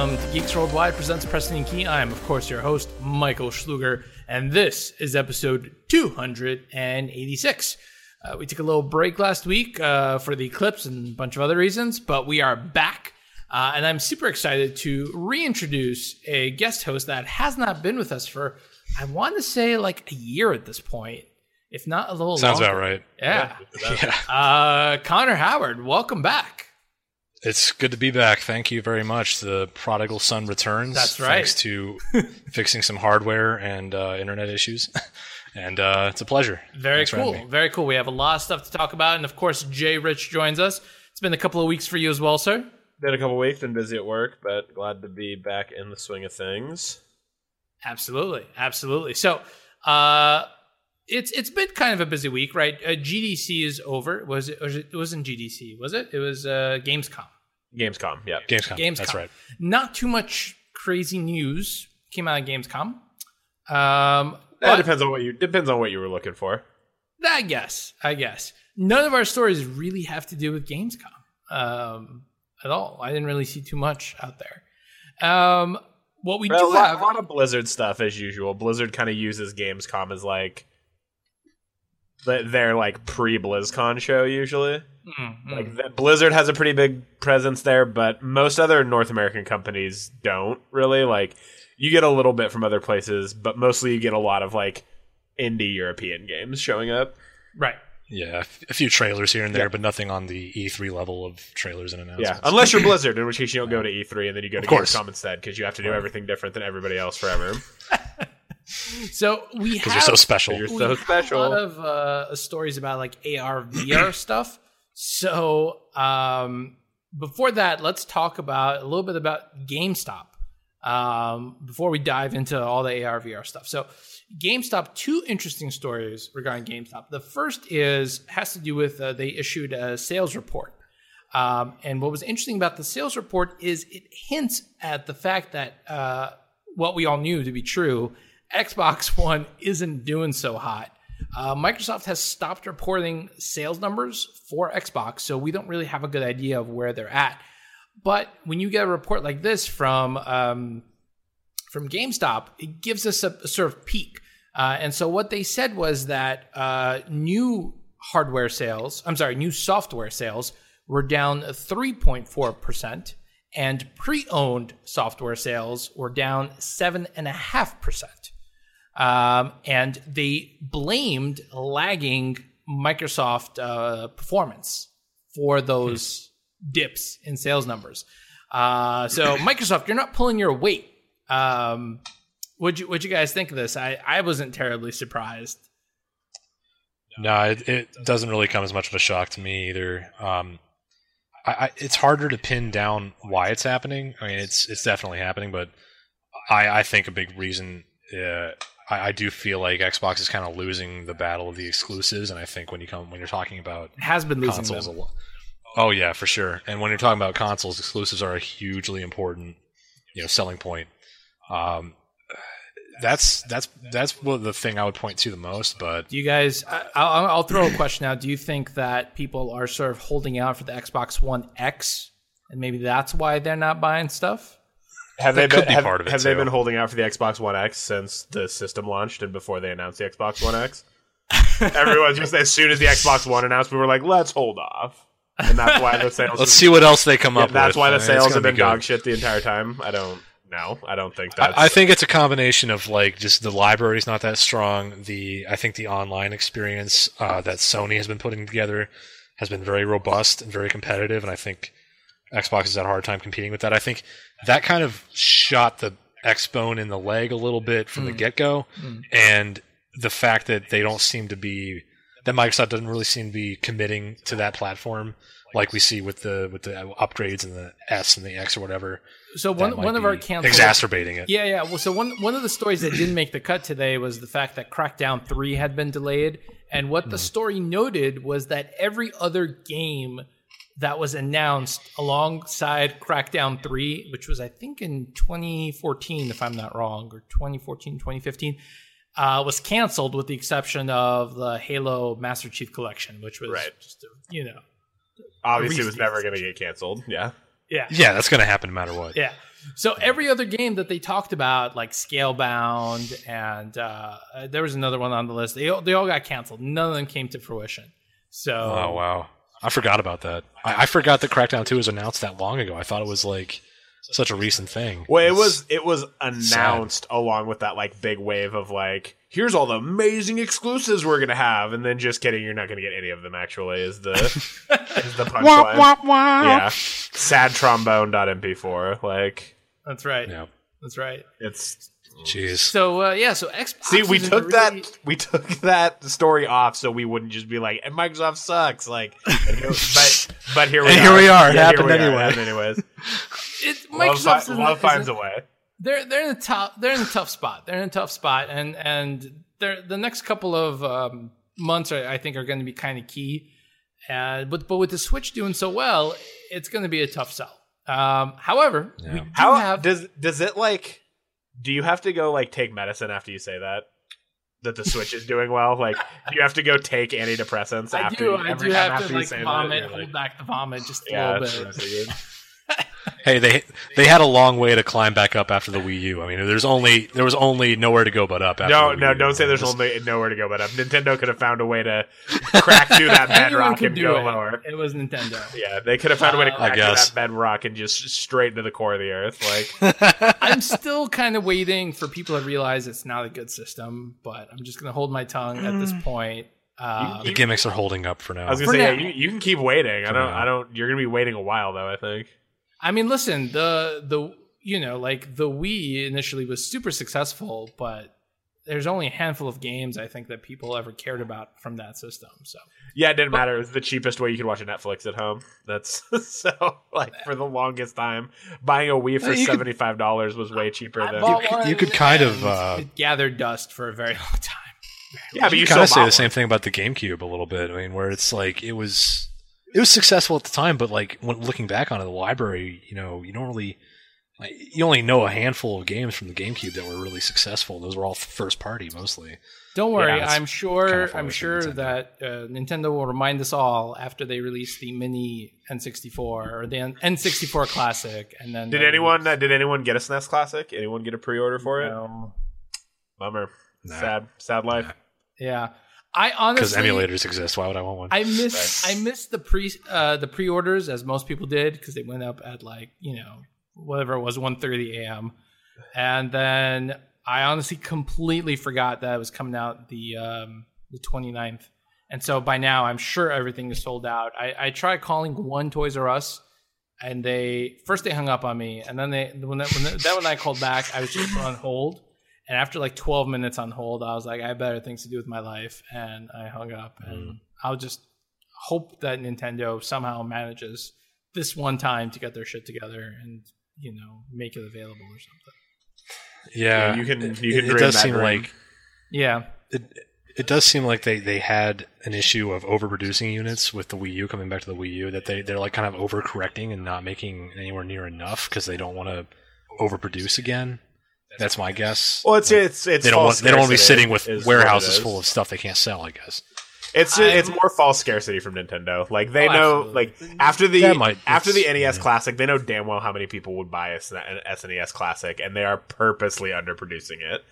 Welcome to Geeks Worldwide presents Preston and Key. I am, of course, your host, Michael Schluger, and this is episode 286. Uh, we took a little break last week uh, for the eclipse and a bunch of other reasons, but we are back. Uh, and I'm super excited to reintroduce a guest host that has not been with us for, I want to say, like a year at this point, if not a little Sounds longer. about right. Yeah. Yeah. Uh, Connor Howard, welcome back. It's good to be back. Thank you very much. The prodigal son returns. That's right. Thanks to fixing some hardware and uh, internet issues. and uh, it's a pleasure. Very Thanks cool. Very cool. We have a lot of stuff to talk about. And of course, Jay Rich joins us. It's been a couple of weeks for you as well, sir. Been a couple of weeks, been busy at work, but glad to be back in the swing of things. Absolutely. Absolutely. So, uh, it's it's been kind of a busy week, right? Uh, GDC is over. Was it? Was it, it wasn't GDC, was it? It was uh, Gamescom. Gamescom, yeah. Gamescom. Gamescom. That's right. Not too much crazy news came out of Gamescom. Um, That depends on what you depends on what you were looking for. I guess. I guess. None of our stories really have to do with Gamescom um, at all. I didn't really see too much out there. Um, what we Well, do a, lot, have, a lot of Blizzard stuff as usual. Blizzard kind of uses Gamescom as like th- their like pre BlizzCon show usually. Mm, mm. Like th- Blizzard has a pretty big presence there, but most other North American companies don't really. Like you get a little bit from other places, but mostly you get a lot of like indie European games showing up. right. Yeah, a few trailers here and there, Yeah. but nothing on the E3 level of trailers and announcements. Yeah, unless you're Blizzard, in which case you don't go to E3 and then you go to course. Gamescom instead because you have to do everything different than everybody else forever. So we because have you're so special. You're we so have special. a lot of uh, stories about like AR VR stuff. So um, before that, let's talk about a little bit about GameStop um, before we dive into all the AR VR stuff. So GameStop, two interesting stories regarding GameStop. The first is has to do with uh, they issued a sales report. Um, and what was interesting about the sales report is it hints at the fact that uh, what we all knew to be true Xbox One isn't doing so hot. Uh, Microsoft has stopped reporting sales numbers for Xbox, so we don't really have a good idea of where they're at. But when you get a report like this from um, from GameStop, it gives us a, a sort of peak. Uh, and so what they said was that uh, new hardware sales, I'm sorry, new software sales were down 3.4%, and pre owned software sales were down 7.5%. Um, and they blamed lagging Microsoft uh, performance for those dips in sales numbers. Uh, so Microsoft, you're not pulling your weight. Um, would you would you guys think of this? I, I wasn't terribly surprised. No, it, it doesn't really come as much of a shock to me either. Um, I, I, it's harder to pin down why it's happening. I mean, it's it's definitely happening, but I, I think a big reason. Uh, I, I do feel like Xbox is kind of losing the battle of the exclusives, and I think when you come when you're talking about It has been losing consoles, a lot. Oh yeah, for sure. And when you're talking about consoles, exclusives are a hugely important, you know, selling point. Um, that's that's that's what the thing I would point to the most. But Do you guys? I, I'll, I'll throw a question out. Do you think that people are sort of holding out for the Xbox One X, and maybe that's why they're not buying stuff? Have That they been be have, part of it, have they been holding out for the Xbox One X since the system launched and before they announced the Xbox One X? Everyone just as soon as the Xbox One announced, we were like, let's hold off, and that's why the sales. let's see what else they come Yeah, up that's with. why the sales have been good. dog shit the entire time. I don't know. I don't think that's. I, I think it's a combination of like just the library's not that strong. The I think the online experience uh, that Sony has been putting together has been very robust and very competitive, and I think Xbox has had a hard time competing with that. I think that kind of shot the Xbone in the leg a little bit from the hmm. get go, hmm. and the fact that they don't seem to be that Microsoft doesn't really seem to be committing to that platform like we see with the with the upgrades and the S and the X or whatever. So one one of our canceled exacerbating it. Yeah, yeah. Well, so one one of the stories that didn't make the cut today was the fact that Crackdown Three had been delayed, and what the hmm. story noted was that every other game that was announced alongside Crackdown 3, which was I think in 2014 if I'm not wrong or 2014 2015 uh, was canceled with the exception of the Halo Master Chief Collection, which was Right. just a, you know obviously it was never going to get canceled. Yeah. yeah Yeah, that's going to happen no matter what. yeah. So every other game that they talked about, like Scalebound, and uh, there was another one on the list. They all, they all got canceled. None of them came to fruition. So Oh wow, I forgot about that. I, I forgot that Crackdown Two was announced that long ago. I thought it was like such a recent thing. Well, it was it was announced along with that like big wave of like here's all the amazing exclusives we're gonna have, and then just kidding, you're not gonna get any of them. Actually, is the is the punchline? Yeah, sad trombone.mp4. Like that's right. Yeah. That's right. it's Jeez. So uh, yeah, so Xbox. see, we took really- that we took that story off so we wouldn't just be like, and Microsoft sucks. Like, but but here we And are. here we are. It Yeah, happened we are. anyway. happened anyways. It, Love, Microsoft fi- love finds a way. they're they're in a tough they're in a tough spot. They're in a tough spot, and and they're the next couple of um, months are, I think are going to be kind of key. Uh, but but with the Switch doing so well, it's going to be a tough sell. Um, however, we do How have does does it like? Do you have to go like take medicine after you say that? That the Switch is doing well. Like, do you have to go take antidepressants I after? do you- I every do time have after to you like say that? vomit, hold like, back the vomit just a yeah, little bit. What I figured. Hey, they they had a long way to climb back up after the Wii U. I mean, there's only there was only nowhere to go but up. After No, the Wii no, U. don't say there's only nowhere to go but up. Nintendo could have found a way to crack through that bedrock and go it. lower. It was Nintendo. Yeah, they could have found a way to Uh, crack I through that bedrock and just straight into the core of the earth. Like, I'm still kind of waiting for people to realize it's not a good system, but I'm just going to hold my tongue at this point. Um, the gimmicks are holding up for now. I was gonna For say, yeah, you, you can keep waiting. I don't, now. I don't. You're gonna be waiting a while though. I think. I mean, listen, the the you know, like the Wii initially was super successful, but there's only a handful of games I think that people ever cared about from that system. So Yeah, it didn't matter. It was the cheapest way you could watch a Netflix at home. That's so like for the longest time, buying a Wii for seventy five dollars was way cheaper I than. bought could- you could kind of, and uh, it gathered dust for a very long time. Yeah, but you, you kind of say bought the same thing about the GameCube a little bit. I mean, where it's like it was it was successful at the time, but like when looking back on it, the library, you know, you don't really like you only know a handful of games from the GameCube that were really successful. Those were all first party mostly. Don't worry, Yeah, I'm sure. kinda I'm sure Nintendo. that uh, Nintendo will remind us all after they release the mini N64 or the N- N64 Classic, and then Did anyone? Uh, did anyone get a SNES Classic? Anyone get a pre order for it? No. Bummer. Nah. Sad. Sad life. Yeah, I honestly Because emulators exist. Why would I want one? I miss I miss the pre uh, the pre orders as most people did because they went up at like you know whatever it was 1.30 a.m. and then I honestly completely forgot that it was coming out the um, the 29th and so by now I'm sure everything is sold out. I, I tried calling one Toys R Us and they first they hung up on me and then they when that when that when I called back I was just on hold and after like 12 minutes on hold I was like I have better things to do with my life and I hung up and mm-hmm. I'll just hope that Nintendo somehow manages this one time to get their shit together and you know make it available or something. yeah, Yeah, you can- It, you can it dream does seem dream. like Yeah, it, it does seem like they, they had an issue of overproducing units with the Wii U coming back to the Wii U that they they're like kind of overcorrecting and not making anywhere near enough because they don't want to overproduce again. That's my guess. Well, it's it's it's they don't want they don't want to be sitting with is what it warehouses full of stuff they can't sell. I guess. It's it's I'm- more false scarcity from Nintendo. Like they Oh, know, absolutely. like after the might- after the NES yeah. Classic, they know damn well how many people would buy a S- an SNES Classic, and they are purposely underproducing it.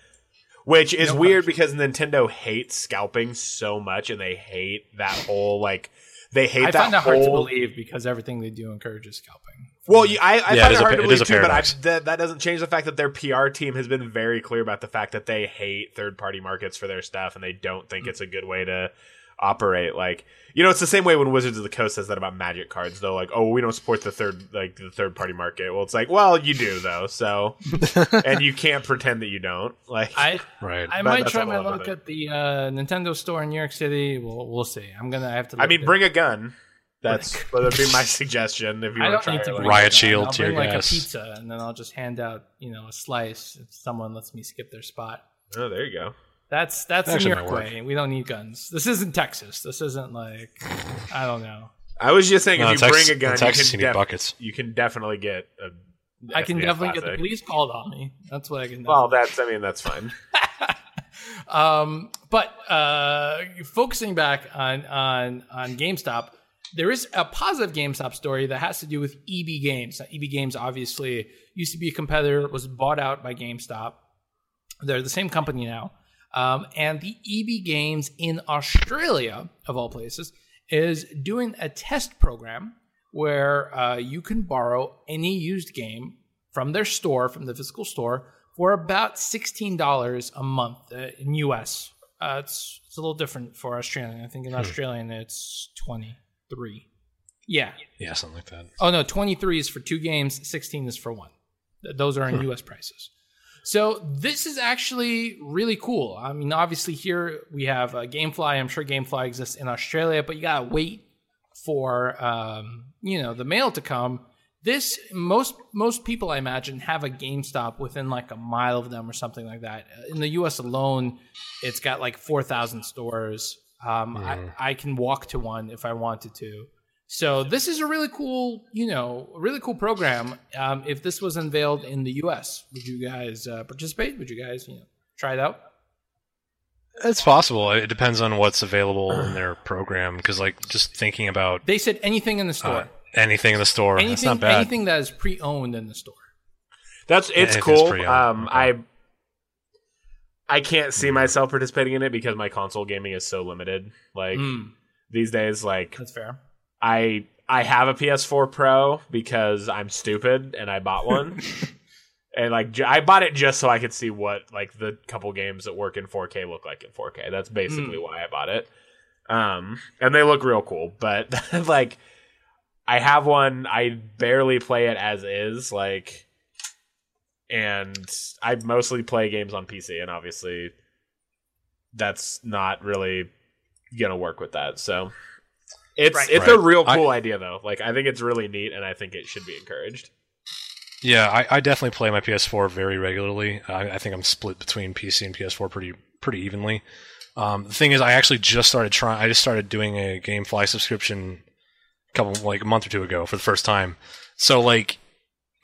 Which is No weird because Nintendo hates scalping so much, and they hate that whole like they hate I that find that whole. hard to believe because everything they do encourages scalping. Well, you, I, I Yeah, find it it, is a hard pa- to believe a too, but I, that, that doesn't change the fact that their PR team has been very clear about the fact that they hate third party markets for their stuff and they don't think it's a good way to operate. Like, you know, it's the same way when Wizards of the Coast says that about Magic cards. Though, like, oh, we don't support the third like the third party market. Well, it's like, well, you do though. So, and you can't pretend that you don't. Like, I Right. I might try my luck at the uh, Nintendo store in New York City. We'll we'll see. I'm gonna have to. I mean, at- bring a gun. That's that would be my suggestion if you I want to need to try. bring it. Riot it down. shield, I'll tear bring like a pizza, and then I'll just hand out you know a slice if someone lets me skip their spot. Oh, there you go. That's that's the Actually New York way. We don't need guns. This isn't Texas. This isn't like I don't know. I was just saying, No, if you Texas- bring a gun, in Texas, you you can need def- buckets. You can definitely get a. I can SNES definitely get the police called on me. That's what I can. Well, definitely- that's. I mean, that's fine. Um, but uh, focusing back on on on GameStop, there is a positive GameStop story that has to do with EB Games. Now, EB Games obviously used to be a competitor, was bought out by GameStop. They're the same company now. Um, and the EB Games in Australia, of all places, is doing a test program where uh, you can borrow any used game from their store, from the physical store, for about $16 a month uh, in US. Uh, it's, it's a little different for Australian. I think in Australian it's 23. Yeah. Yeah, something like that. Oh no, 23 is for two games, 16 is for one. Those are in US prices. So this is actually really cool. I mean, obviously here we have uh, GameFly. I'm sure GameFly exists in Australia, but you gotta wait for um, you know the mail to come. This most most people I imagine have a GameStop within like a mile of them or something like that. In the U.S. alone, it's got like four thousand stores. Um, I, I can walk to one if I wanted to. So this is a really cool, you know, a really cool program. Um, if this was unveiled in the U.S., would you guys uh, participate? Would you guys, you know, try it out? It's possible. It depends on what's available in their program. Because, like, just thinking about They said anything in the store, uh, anything in the store, that's anything, not bad. anything that is pre-owned in the store. That's it's it's cool. Um, awesome. I I can't see myself participating in it because my console gaming is so limited. Like Mm, these days, like that's fair. I I have a PS4 Pro because I'm stupid and I bought one. and like I bought it just so I could see what like the couple games that work in 4K look like in 4K. That's basically why I bought it. Um and they look real cool, but like I have one I barely play it as is like and I mostly play games on PC and obviously that's not really going to work with that. So it's Right. it's a Right. real I- cool idea though. Like I think it's really neat, and I think it should be encouraged. Yeah, I, I definitely play my PS4 very regularly. I, I think I'm split between PC and PS4 pretty pretty evenly. Um, the thing is, I actually just started trying. I just started doing a GameFly subscription a couple like a month or two ago for the first time. So like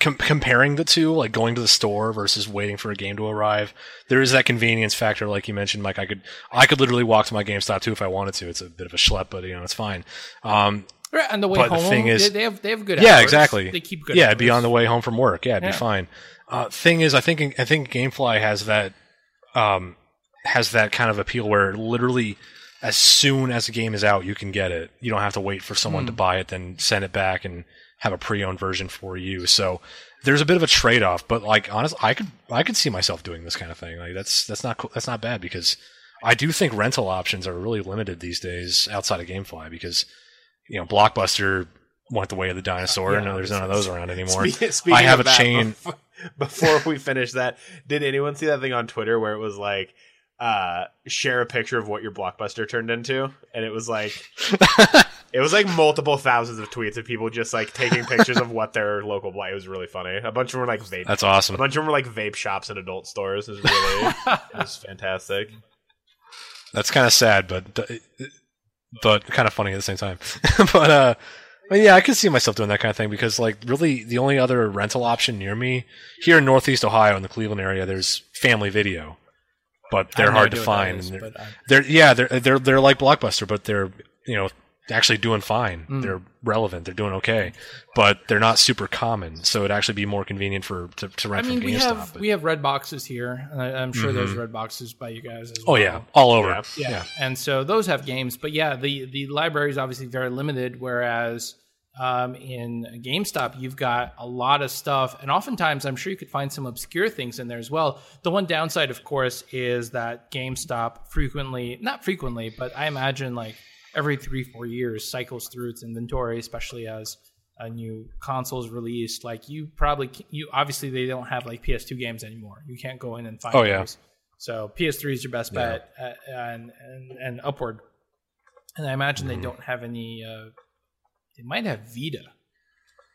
com- comparing the two, like going to the store versus waiting for a game to arrive, there is that convenience factor, like you mentioned, Mike. I could I could literally walk to my GameStop too if I wanted to. It's a bit of a schlep, but you know it's fine. Um, Right, on the way But the thing is- they, have they have good. yeah, hours. exactly. They keep good. Yeah, hours. be on the way home from work. Yeah, it'd Yeah. be fine. Uh, thing is, I think I think GameFly has that um, has that kind of appeal where literally as soon as the game is out, you can get it. You don't have to wait for someone to Hmm. buy it, then send it back and have a pre-owned version for you. So there's a bit of a trade-off, but like honestly, I could I could see myself doing this kind of thing. Like that's that's not cool. that's not bad because I do think rental options are really limited these days outside of GameFly because you know Blockbuster went the way of the dinosaur, Yeah, and there's none of those around anymore. Speaking I have of a that, chain. Before we finish that, did anyone see that thing on Twitter where it was like, uh, share a picture of what your blockbuster turned into, and it was like, it was like multiple thousands of tweets of people just like taking pictures of what their local block. It was really funny. A bunch of them were like vape. That's awesome a bunch of them were like vape shops and adult stores. It was really, it was fantastic. That's kind of sad, but but kind of funny at the same time. but uh, but yeah, I could see myself doing that kind of thing because like really the only other rental option near me here in Northeast Ohio in the Cleveland area, there's Family Video, but they're hard to idea what that find. is, and they're, I- they're yeah they're they're they're like Blockbuster, but they're you know actually doing fine. Hmm. They're relevant. They're doing okay, but they're not super common. So it'd actually be more convenient for to, to I rent mean, from we GameStop. have but- Mm-hmm. we have red boxes here, and I, I'm sure there's red boxes by you guys as oh well. yeah, all over. Yeah. yeah. And so those have games, but yeah, the the library is obviously very limited. Whereas um, in GameStop, you've got a lot of stuff, and oftentimes I'm sure you could find some obscure things in there as well. The one downside, of course, is that GameStop frequently, not frequently, but I imagine like every three four years cycles through its inventory, especially as a new console's released. Like you probably you obviously they don't have like PS2 games anymore. You can't go in and find Oh, yeah. those. So PS3 is your best bet, uh, and, and and upward. And I imagine Mm-hmm. they don't have any. Uh, they might have Vita,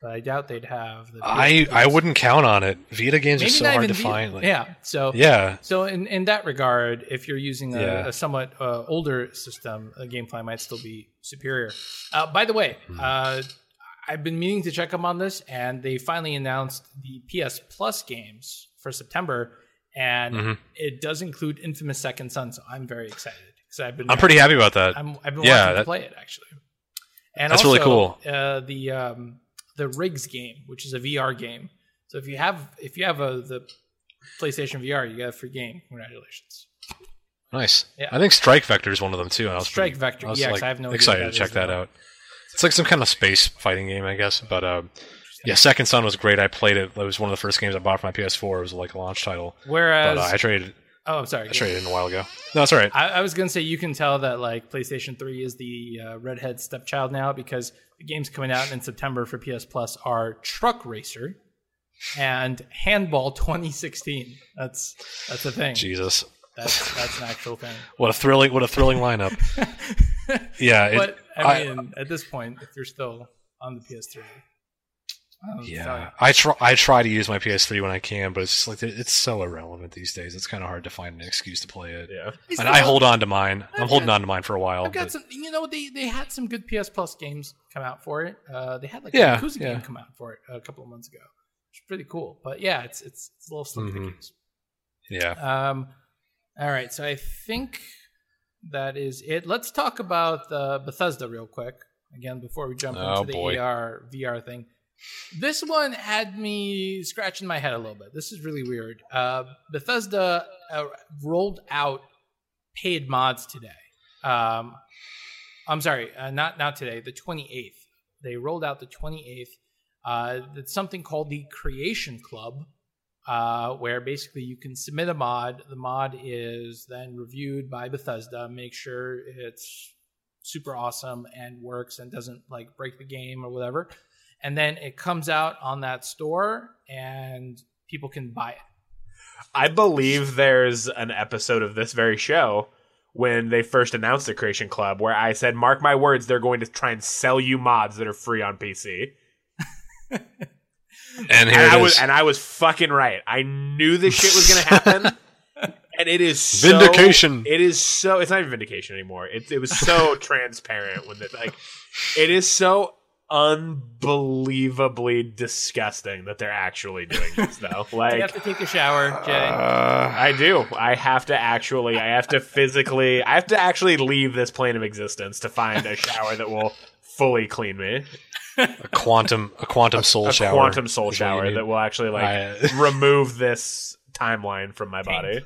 but I doubt they'd have. The I PS2s. I wouldn't count on it. Vita games Maybe are so hard to Vita. find. Like, yeah. So yeah. so in, in that regard, if you're using a, Yeah. a somewhat uh, older system, a GameFly might still be superior. Uh, by the way, Hmm. uh, I've been meaning to check up on this, and they finally announced the PS Plus games for September, and Mhm. it does include Infamous Second Son. So I'm very excited because I've been I'm pretty happy about that. I'm, I've been Yeah, wanting to play it actually. And That's also, really cool. Uh, the um, the Rigs game, which is a VR game. So if you have if you have a the PlayStation VR, you get a free game. Congratulations. Nice. Yeah. I think Strike Vector is one of them too. I was Strike pretty- Vector, I was, yeah, like, I have no excited to check that out. It's like some kind of space fighting game, I guess. But uh, yeah, Second Son was great. I played it. It was one of the first games I bought for my PS4. It was like a launch title. Whereas, But uh, I traded. Oh, I'm sorry. I traded in a while ago. No, that's all right. I, I was gonna say you can tell that like PlayStation 3 is the uh, redhead stepchild now because the games coming out in September for PS Plus are Truck Racer and Handball 2016. That's that's a thing. Jesus, That's that's an actual thing. what a thrilling, what a thrilling lineup. yeah, it, but I I- mean, at this point, if you're still on the PS3, Yeah, sorry. I try. I try to use my PS3 when I can, but it's just like it's so irrelevant these days. It's kind of hard to find an excuse to play it. Yeah. And I hold on to mine. I'm I've holding on to mine for a while. I've got but- some. You know, they they had some good PS Plus games come out for it. Uh, they had like Yeah, a Yakuza yeah. game come out for it a couple of months ago, which is pretty cool. But yeah, it's it's it's a little slim Mhm. pickings. yeah, Um, all right, so I think that is it. Let's talk about the Bethesda real quick again before we jump Oh, into the boy. AR VR thing. This one had me scratching my head a little bit. This is really weird. Uh, Bethesda uh, rolled out paid mods today. Um, I'm sorry, uh, not not today. The 28th. They rolled out the 28th. Uh, it's something called the Creation Club, uh, where basically you can submit a mod. The mod is then reviewed by Bethesda, make sure it's super awesome and works and doesn't like break the game or whatever. And then it comes out on that store and people can buy it. I believe there's an episode of this very show when they first announced the Creation Club where I said, "Mark my words, they're going to try and sell you mods that are free on PC." and here and it I is. was and I was fucking right. I knew this shit was going to happen. and it is so, Vindication. It is so it's not even vindication anymore. It it was so transparent when it like it is so unbelievably disgusting that they're actually doing this though. Like you Like have to take a shower, Jay. Uh, I do. I have to actually. I have to physically. I have to actually leave this plane of existence to find a shower that will fully clean me. a quantum, a quantum soul shower. a shower, quantum soul is what you shower that will actually like I- remove this timeline from my body.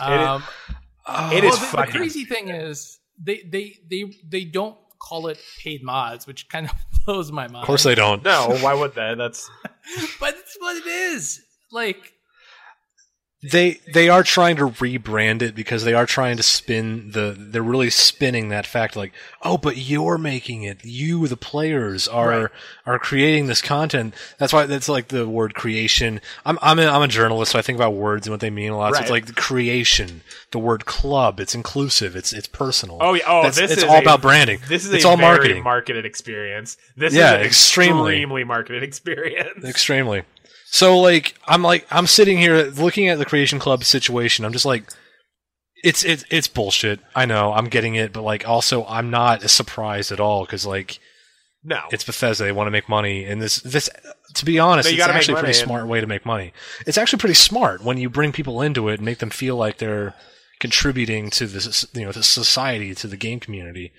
um, It is well, the, the crazy thing is they they they they don't call it paid mods, which kind of blows my mind. Of course they don't. No, why would they? That's but it's what it is. Like They they are trying to rebrand it because they are trying to spin the. They're really spinning that fact like, oh, but you're making it. You, the players, are Right. are creating this content. That's why that's like the word creation. I'm I'm a, I'm a journalist, so I think about words and what they mean a lot. So it's like the creation. The word club. It's inclusive. It's it's personal. oh yeah. Oh, That's- this it's is all a- about branding. This is it's a all very marketing. marketed experience. This Yeah, is an extremely. extremely marketed experience. Extremely. So like I'm like I'm sitting here looking at the Creation Club situation. I'm just like it's it's it's bullshit. I know. I'm getting it, but like also I'm not surprised at all cuz like no, it's Bethesda. They want to make money and this this to be honest, it's actually a pretty smart way to make money. It's actually pretty smart when you bring people into it and make them feel like they're contributing to this you know the society to the game community.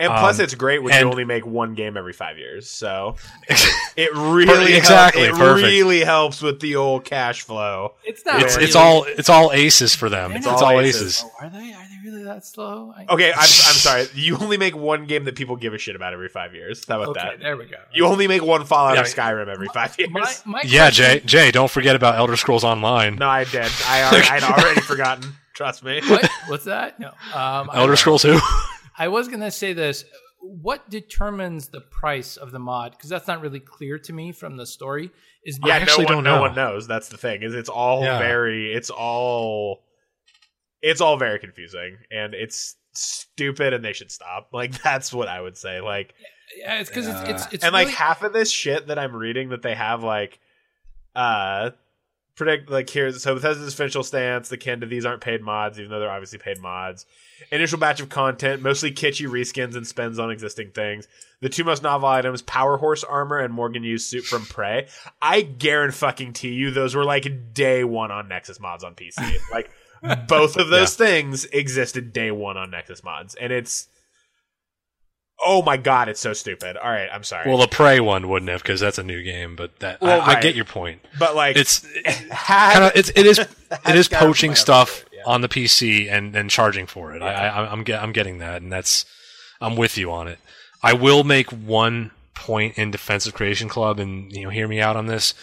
And plus, Um, it's great when and- you only make one game every five years. So it really Exactly, help- it perfect. really helps with the old cash flow. it's not. It's really, it's all it's all aces for them. They're It's, not all aces. aces. Oh, are they? Are they really that slow? I- Okay, I'm, I'm sorry. You only make one game that people give a shit about every five years. How about Okay, that? there we go. You only make one Fallout Yeah. or Skyrim every five years. my, my Yeah, question- Jay. Jay, don't forget about Elder Scrolls Online. no, I did. I already, I'd already forgotten. Trust me. What? What's that? No. Um, Elder Scrolls who? I was gonna say this. What determines the price of the mod? Because that's not really clear to me from the story. Is Yeah, actually no one, don't no know. one knows. That's the thing. Is it's all Yeah. very. It's all. It's all very confusing, and it's stupid, and they should stop. Like that's what I would say. Like. yeah, it's because it's it's it's and like half of this shit that I'm reading that they have like uh predict like here's so Bethesda's official stance, the kin to these aren't paid mods, even though they're obviously paid mods. Initial batch of content, mostly kitschy reskins and spends on existing things. The two most novel items, Power Horse armor and Morgan Yu's suit from Prey. I guarantee fucking to you those were like day one on Nexus mods on PC. like both of those things existed day one on Nexus mods. And it's Oh my god, it's so stupid. All right, I'm sorry. Well, the Prey one wouldn't have because that's a new game, but that Well, I, I get your point. but like, It's kind of it's it is it is poaching stuff Update, yeah. on the PC and and charging for it. I, I I'm get, I'm getting that, and that's I'm with you on it. I will make one point in Defense of Creation Club, and you know, hear me out on this.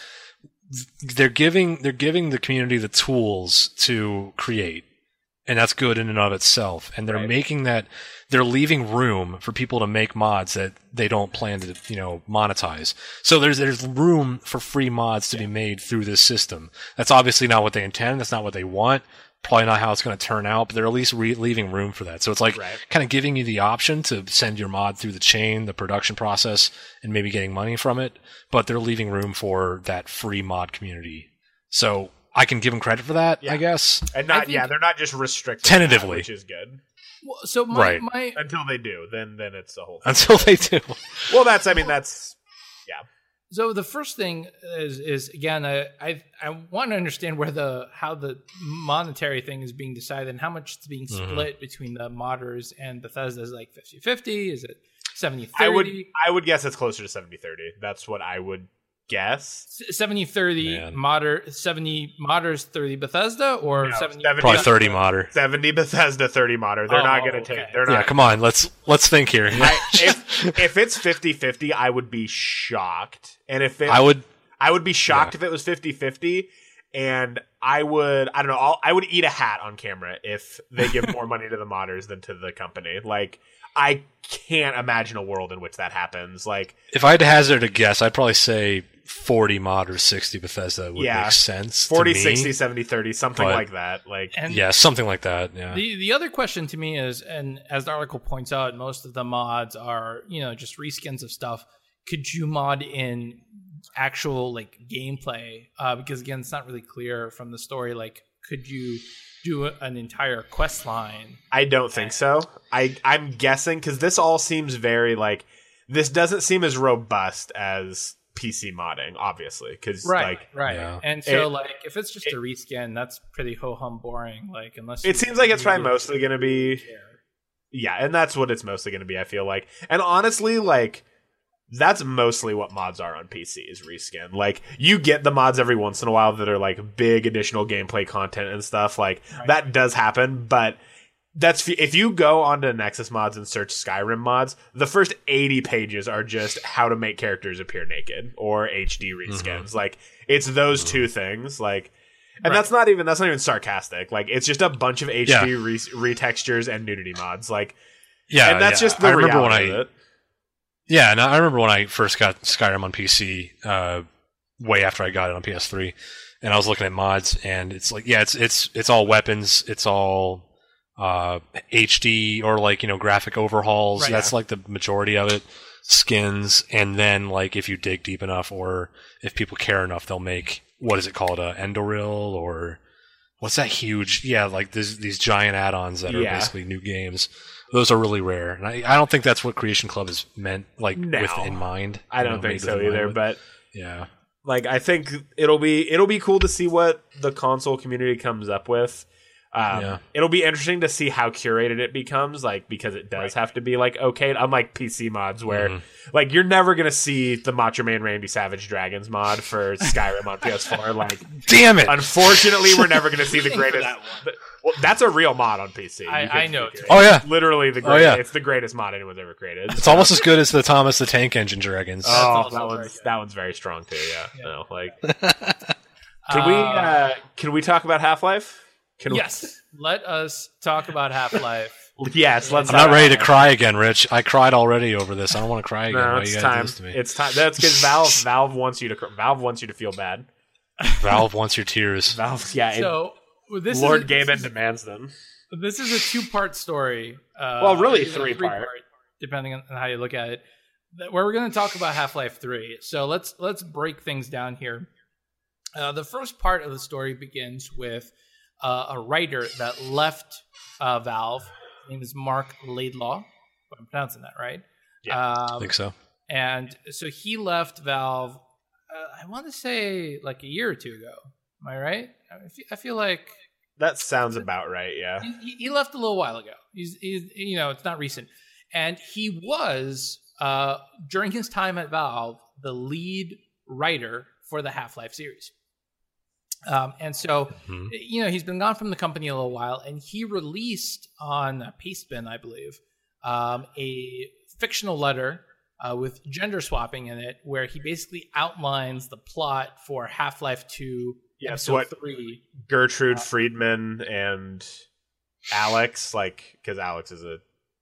They're giving they're giving the community the tools to create, and that's good in and of itself. And they're Right. making that they're leaving room for people to make mods that they don't plan to you know monetize. So there's there's room for free mods to be made through this system. That's obviously not what they intend. That's not what they want. Probably not how it's going to turn out. But they're at least re- leaving room for that. So it's like Right. kind of giving you the option to send your mod through the chain, the production process, and maybe getting money from it. But they're leaving room for that free mod community. So I can give them credit for that, Yeah. I guess. and not think- yeah, they're not just restricted Tentatively. which is good. Well, so my, Right. my Until they do, then then it's the whole. Thing. Until they do. Well, that's I mean that's yeah. So the first thing is is again I I, I want to understand where the how the monetary thing is being decided and how much it's being Mhm. split between the modders and Bethesda is like 50-50 is it 70 I would I would guess it's closer to 70-30. That's what I would guess. 70 30 Man. modder 70 modders 30 Bethesda or No, 70 70 Probably 30 modder. 70 Bethesda, 30 modder. They're Oh, not going to okay. take. They're Yeah, not. come on. Let's let's think here. I, if if it's 50-50, I would be shocked. And if it, I would I would be shocked Yeah. if it was 50-50 and I would I don't know, I'll, I would eat a hat on camera if they give more money to the modders than to the company. Like I can't imagine a world in which that happens. Like if I had to hazard a guess, I'd probably say 40 mod or 60 Bethesda would Yeah. make sense. 40 to me. 60 70 30 something But- like that. Like and Yeah, something like that. Yeah. The the other question to me is, and as the article points out, most of the mods are you know just reskins of stuff. Could you mod in actual like gameplay? Uh, because again, it's not really clear from the story. Like, could you do an entire quest line? I don't think so. I I'm guessing cuz this all seems very like this doesn't seem as robust as PC modding obviously cuz right, like right. Yeah. And so, It- like, if it's just it- a reskin, that's pretty ho hum boring. Like, unless it seems like it's probably mostly going to be care. Yeah, and that's what it's mostly going to be. I feel like, and honestly, like that's mostly what mods are on PC is reskin. Like you get the mods every once in a while that are like big additional gameplay content and stuff. Like Right. that does happen, but that's if you go onto Nexus mods and search Skyrim mods, the first 80 pages are just how to make characters appear naked or HD reskins. Like it's those two things. Like and Right. that's not even that's not even sarcastic. Like it's just a bunch of HD Yeah. re- retextures and nudity mods. Like yeah, and that's yeah. just the I remember when I of it. Yeah, and I remember when I first got Skyrim on PC, uh, way after I got it on PS3, and I was looking at mods, and it's like, yeah, it's it's it's all weapons, it's all uh, HD or like you know graphic overhauls. Right. That's like the majority of it. Skins, and then like if you dig deep enough, or if people care enough, they'll make what is it called, a Enderal or what's that huge? Yeah, like these these giant add-ons that are Yeah. basically new games. Those are really rare, and I, I don't think that's what Creation Club is meant like No. with in mind. I don't know, think so with in mind either, but yeah, like I think it'll be it'll be cool to see what the console community comes up with. Um, Yeah. It'll be interesting to see how curated it becomes, like because it does have to be like okay, unlike PC mods where Mhm. like you're never gonna see the Macho Man Randy Savage Dragons mod for Skyrim on PS4. Like damn it! unfortunately, we're never gonna see the greatest. that one. well, that's a real mod on PC. I- I know figure it. it. Oh yeah, literally the Oh, greatest. yeah. It's the greatest mod anyone's ever created. it's almost as good as the Thomas the Tank Engine Dragons. Oh, that one's good. that one's very strong too. Yeah, Yeah. no, like can we Uh, uh, can we talk about Half Life? Can yes, let us talk about Half Life. Yes, let's. I'm not ready to cry again, Rich. I cried already over this. I don't want to cry again. No, Why it's you gotta do time. this to me? It's time. That's because Valve Valve wants you to cr- Valve wants you to feel bad. Valve wants your tears. Valve, yeah. it- So this Lord is a, Gaben this is, demands them. this is a two-part story. Uh, Well, really even three-part. three-part, depending on how you look at it. That- Where we're going to talk about Half Life Three. So let's let's break things down here. Uh, the first part of the story begins with uh, a writer that left uh, Valve. His name is Marc Laidlaw. I'm pronouncing that right. Yeah, I Um, think so. and so he left Valve. Uh, I want to say like a year or two ago. Am I right? I feel, I feel like That sounds about right. Yeah. he, he left a little while ago. He's, he's, you know, it's not recent. and he was uh, during his time at Valve the lead writer for the Half Life series. Um, and so, Mhm. you know, he's been gone from the company a little while, and he released on Pastebin, I believe, um, a fictional letter uh, with gender swapping in it, where he basically outlines the plot for Half Life Two, Yes, Episode what Three. Gertrude Freeman and Alex, like, because Alex is a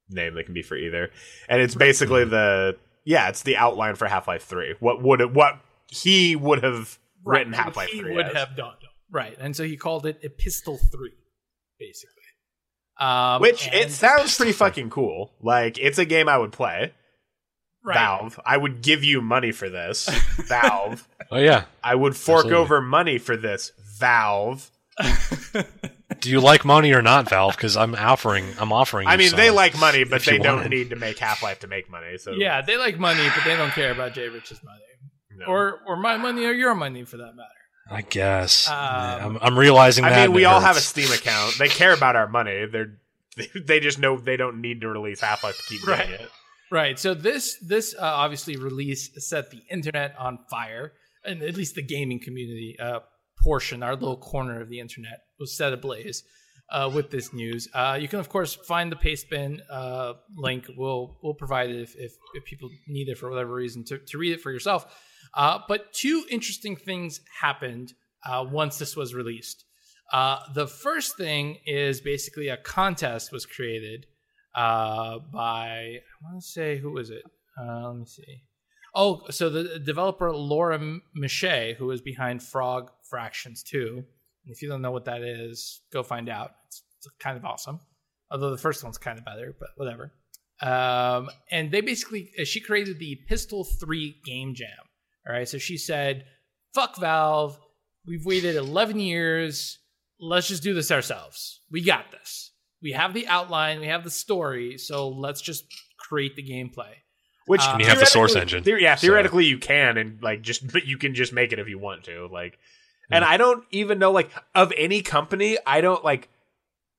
name that can be for either, and it's basically the yeah, it's the outline for Half Life Three. What would it, what he would have written Right, Half Life He Three would as. have done right, and so he called it Epistle Three, basically. Um, Which it sounds pretty fucking cool. Like it's a game I would play. right. Valve, I would give you money for this. Valve, Oh yeah. I would fork Absolutely. over money for this. Valve. Do you like money or not, Valve? Because I'm offering. I'm offering. I mean, some. they like money, but they don't want it. need to make Half Life to make money. So Yeah, they like money, but they don't care about Jay Rich's money, no. or or my money, or your money for that matter. I guess. Um, Yeah, I'm, I'm realizing I that. mean, we it all have a. Steam account. They care about our money. They're they just know they don't need to release Half Life to keep Right. doing it. Right. So this this uh, obviously release set the internet on fire, and at least the gaming community uh, portion, our little corner of the internet, was set ablaze uh, with this news. Uh, you can of course find the Pastebin uh, link. We'll we'll provide it if, if if people need it for whatever reason to to read it for yourself. Uh, but two interesting things happened uh, once this was released. Uh, the first thing is basically a contest was created uh, by I want to say who was it? Uh, let me see. Oh, so the developer Laura Michet, who is behind Frog Fractions 2. And if you don't know what that is, go find out. It's, it's kind of awesome. Although the first one's kind of better, but whatever. Um, and they basically, uh, she created the Epistle 3 game jam. All right. So she said, fuck Valve. We've waited 11 years. Let's just do this ourselves. We got this. We have the outline, we have the story. So let's just create the gameplay. Which Um, you have the source engine, theor- yeah, so- theoretically you can, and like just but you can just make it if you want to. Like, and Hmm. I don't even know like of any company. I don't like.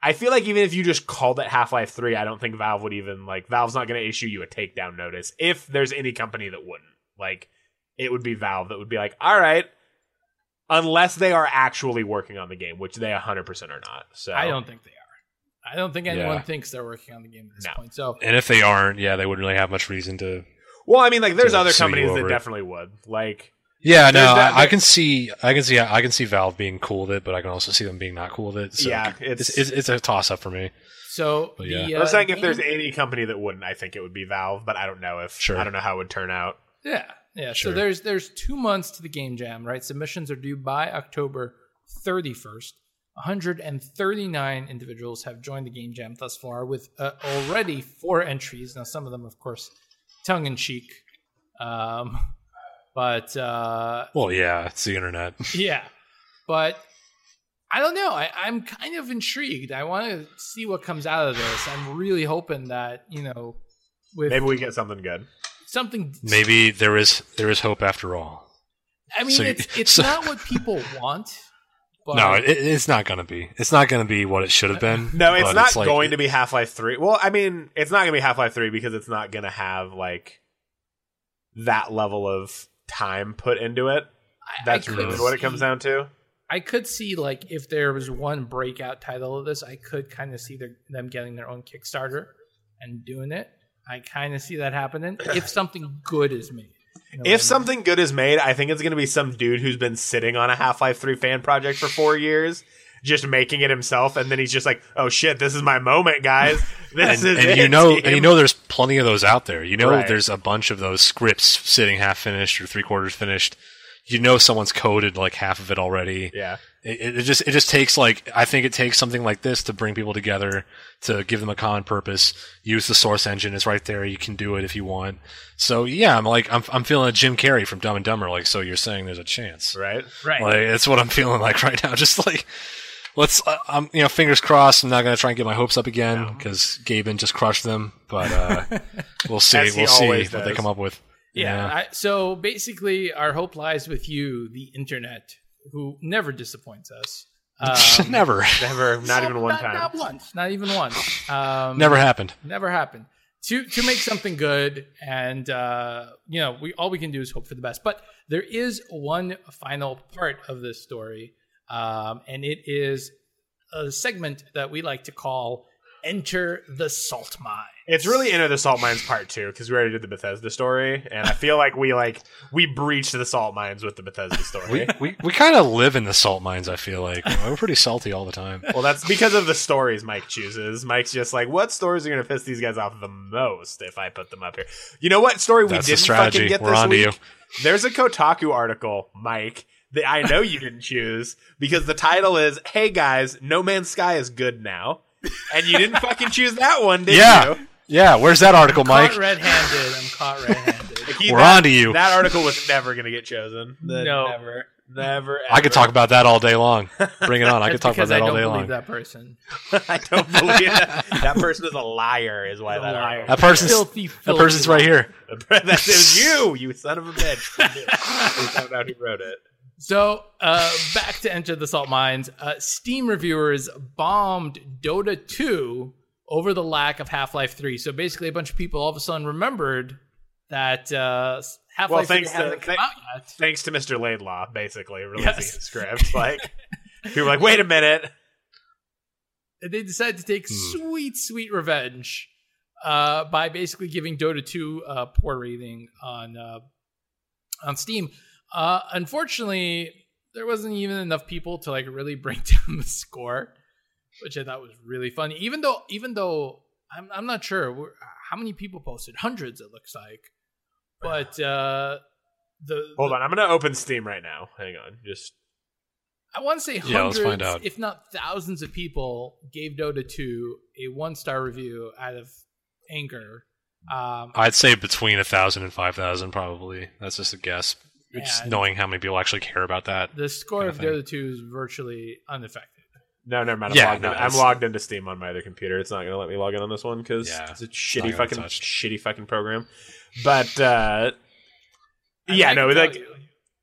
I feel like even if you just called it Half Life Three, I don't think Valve would even like. Valve's not going to issue you a takedown notice if there's any company that wouldn't. Like, it would be Valve that would be like, all right, unless they are actually working on the game, which they 100 percent are not. So I don't think they are. I don't think anyone Yeah. thinks they're working on the game at this No. point. So And if they aren't, yeah, they wouldn't really have much reason to. Well, I mean, like there's To other sue companies that it. definitely would. Like, Yeah, no, that- I, I can see, I can see, I can see Valve being cool with it, but I can also see them being not cool with it. So Yeah, it's it's- it's, it's a toss up for me. so But the, yeah. uh, I was saying if there's any company that wouldn't, I think it would be Valve, but I don't know if Sure. I don't know how it would turn out. Yeah, yeah. Sure. So there's there's two months to the game jam, right? Submissions are due by October 31st. 139 individuals have joined the game jam thus far, with uh, already four entries. Now, some of them, of course, tongue in cheek, um, but uh, Well, yeah, it's the internet. yeah. But I don't know. I, I'm kind of intrigued. I want to see what comes out of this. I'm really hoping that you know, with Maybe we get something good. Something Maybe there is there is hope after all. I mean, So- it's it's so- not what people want. But no, it, it's not gonna be. It's not gonna be what it should have been. No, it's but not like- going to be Half Life Three. Well, I mean, it's not going to be Half Life Three because it's not going to have like that level of time put into it. That's I could really what it comes down to. I could see like if there was one breakout title of this, I could kind of see their, them getting their own Kickstarter and doing it. I kind of see that happening if something good is made. You know what I mean? If something good is made, I think it's going to be some dude who's been sitting on a Half Life 3 fan project for four years, just making it himself, and then he's just like, "Oh shit, this is my moment, guys. This and, is and it, you know, team." and you know, there's plenty of those out there. You know, Right. there's a bunch of those scripts sitting half finished or three quarters finished. You know, someone's coded like half of it already. yeah, It, it just it just takes like I think it takes something like this to bring people together to give them a common purpose. Use the source engine; it's right there. You can do it if you want. So yeah, I'm like I'm I'm feeling a Jim Carrey from Dumb and Dumber. Like so, you're saying there's a chance. right. right? Like that's what I'm feeling like right now. Just like let's uh, I'm you know fingers crossed. I'm not gonna try and get my hopes up again because Gaben just crushed them. But uh, we'll see. We'll see always what they come up with. yeah. I, so basically, our hope lies with you, the internet, who never disappoints us. Um, never, Never, not even one not, time. Not once. Not even once. Um, never happened. Never happened. to to make something good, and uh, you know, we all we can do is hope for the best. But there is one final part of this story, um, and it is a segment that we like to call "Enter the Salt Mine." It's really Enter the Salt Mines Part Two because we already did the Bethesda story, and I feel like we like we breached the salt mines with the Bethesda story. We we, we kind of live in the salt mines. I feel like we're pretty salty all the time. well, that's because of the stories Mike chooses. Mike's just like, what stories are going to piss these guys off the most if I put them up here? You know what story we That's didn't fucking get We're this on to week? you. There's a Kotaku article, Mike, that I know you didn't choose because the title is "Hey guys, No Man's Sky is good now," and you didn't fucking choose that one, did Yeah. you? Yeah, where's that article, Mike? Caught red-handed. I'm caught red-handed. He- We're that, on to you. That article was never going to get chosen. No. never, never. I could talk about that all day long. Bring it on. I could talk about that I all day long. that person. I don't believe that. That person is a liar. Is why that liar. article- That person's Filthy, that filthy person's right here. that was you. You son of a bitch. we found out who wrote it. So uh, back to Enter the Salt Mines. Uh, Steam reviewers bombed Dota 2 over the lack of Half Life 3. So basically, a bunch of people all of a sudden remembered that uh, Half Well, Life 3 thanks to- come thank- out yet. Thanks to Mr. Laidlaw, basically releasing Yes. his script. Like people were like, wait a minute. And they decided to take Hmm. sweet, sweet revenge uh, by basically giving Dota 2 a poor rating on uh, on Steam. Uh, unfortunately, there wasn't even enough people to like really bring down the score, which I thought was really funny. Even though, even though I'm I'm not sure how many people posted, hundreds it looks like, but uh, the Hold on, I'm gonna open Steam right now. Hang on, just I want to say Yeah, let's hundreds, find out. if not thousands of people gave Dota 2 a one star review out of anger. Um, I'd say between a thousand and five thousand, probably. That's just a guess. Just knowing how many people actually care about that. the score Kinda of thing. Dota 2 is virtually unaffected. No, never mind. I'm, Yeah, logged, no, in. I'm logged into Steam on my other computer. It's not gonna let me log in on this one because Yeah, it's a shitty fucking touch. shitty fucking program. But uh, yeah, I no, can like.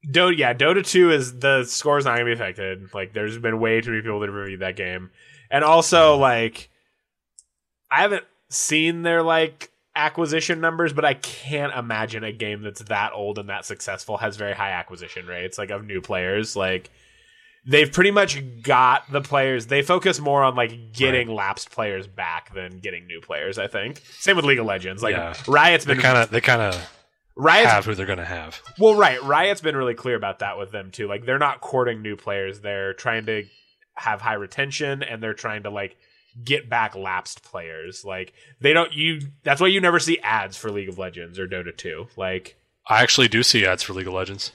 Dota, yeah, Dota 2 is the score's not gonna be affected. Like, there's been way too many people that have reviewed that game, and also like, I haven't seen their like acquisition numbers, but I can't imagine a game that's that old and that successful has very high acquisition rates, like of new players. Like, they've pretty much got the players. They focus more on like getting lapsed players back than getting new players. I think. Same with League of Legends. Like, Yeah. Riot's been kind of they kind of Riot's have who they're gonna have. well, right. Riot's been really clear about that with them too. Like they're not courting new players. They're trying to have high retention and they're trying to like get back lapsed players. Like they don't you that's why you never see ads for League of Legends or Dota 2. Like I actually do see ads for League of Legends.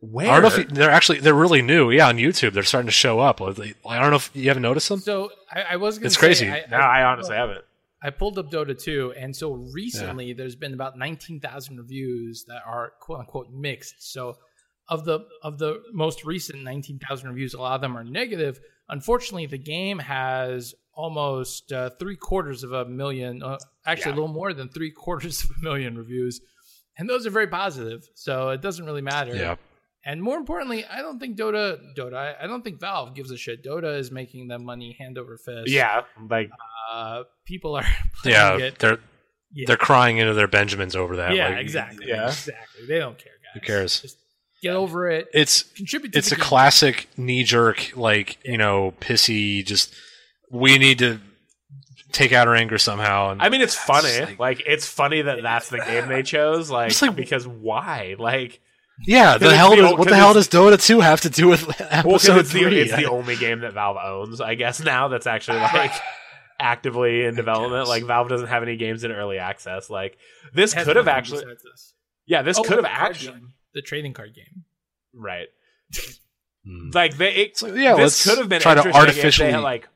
Where I don't know if you- they're actually they're really new. Yeah, on YouTube they're starting to show up. I don't know if you haven't noticed them. So I, I was going It's to crazy. I, No, I honestly haven't. I pulled up Dota 2, and so recently there's been about 19,000 reviews that are quote unquote mixed. So of the of the most recent 19,000 reviews, a lot of them are negative. Unfortunately, the game has almost uh, three quarters of a million, uh, actually Yeah. a little more than three quarters of a million reviews, and those are very positive. So it doesn't really matter. Yeah, And more importantly, I don't think Dota Dota I- I don't think Valve gives a shit. Dota is making them money hand over fist. Yeah, like Uh, people are playing yeah, it. they're Yeah. they're crying into their Benjamins over that. Yeah, Like, exactly. Yeah. exactly. They don't care, guys. Who cares? Just get over it. It's Contribute. To it's the a game. classic knee jerk, like you know, pissy. Just we need to take out our anger somehow. And I mean it's funny. like- Like, it's funny that that's the game they chose like, like- because why? Like yeah, 'cause the hell the does old- what the 'cause hell does Dota two have to do with well, episode cuz it's the, three? it's the only game that Valve owns, I guess now that's actually like actively in development. Like Valve doesn't have any games in early access. Like this could have actually, this. yeah, this Oh, could have actually, game. the trading card game. right? Hmm. Like they, it, So, yeah, this could have been try to interesting if they artificially had, like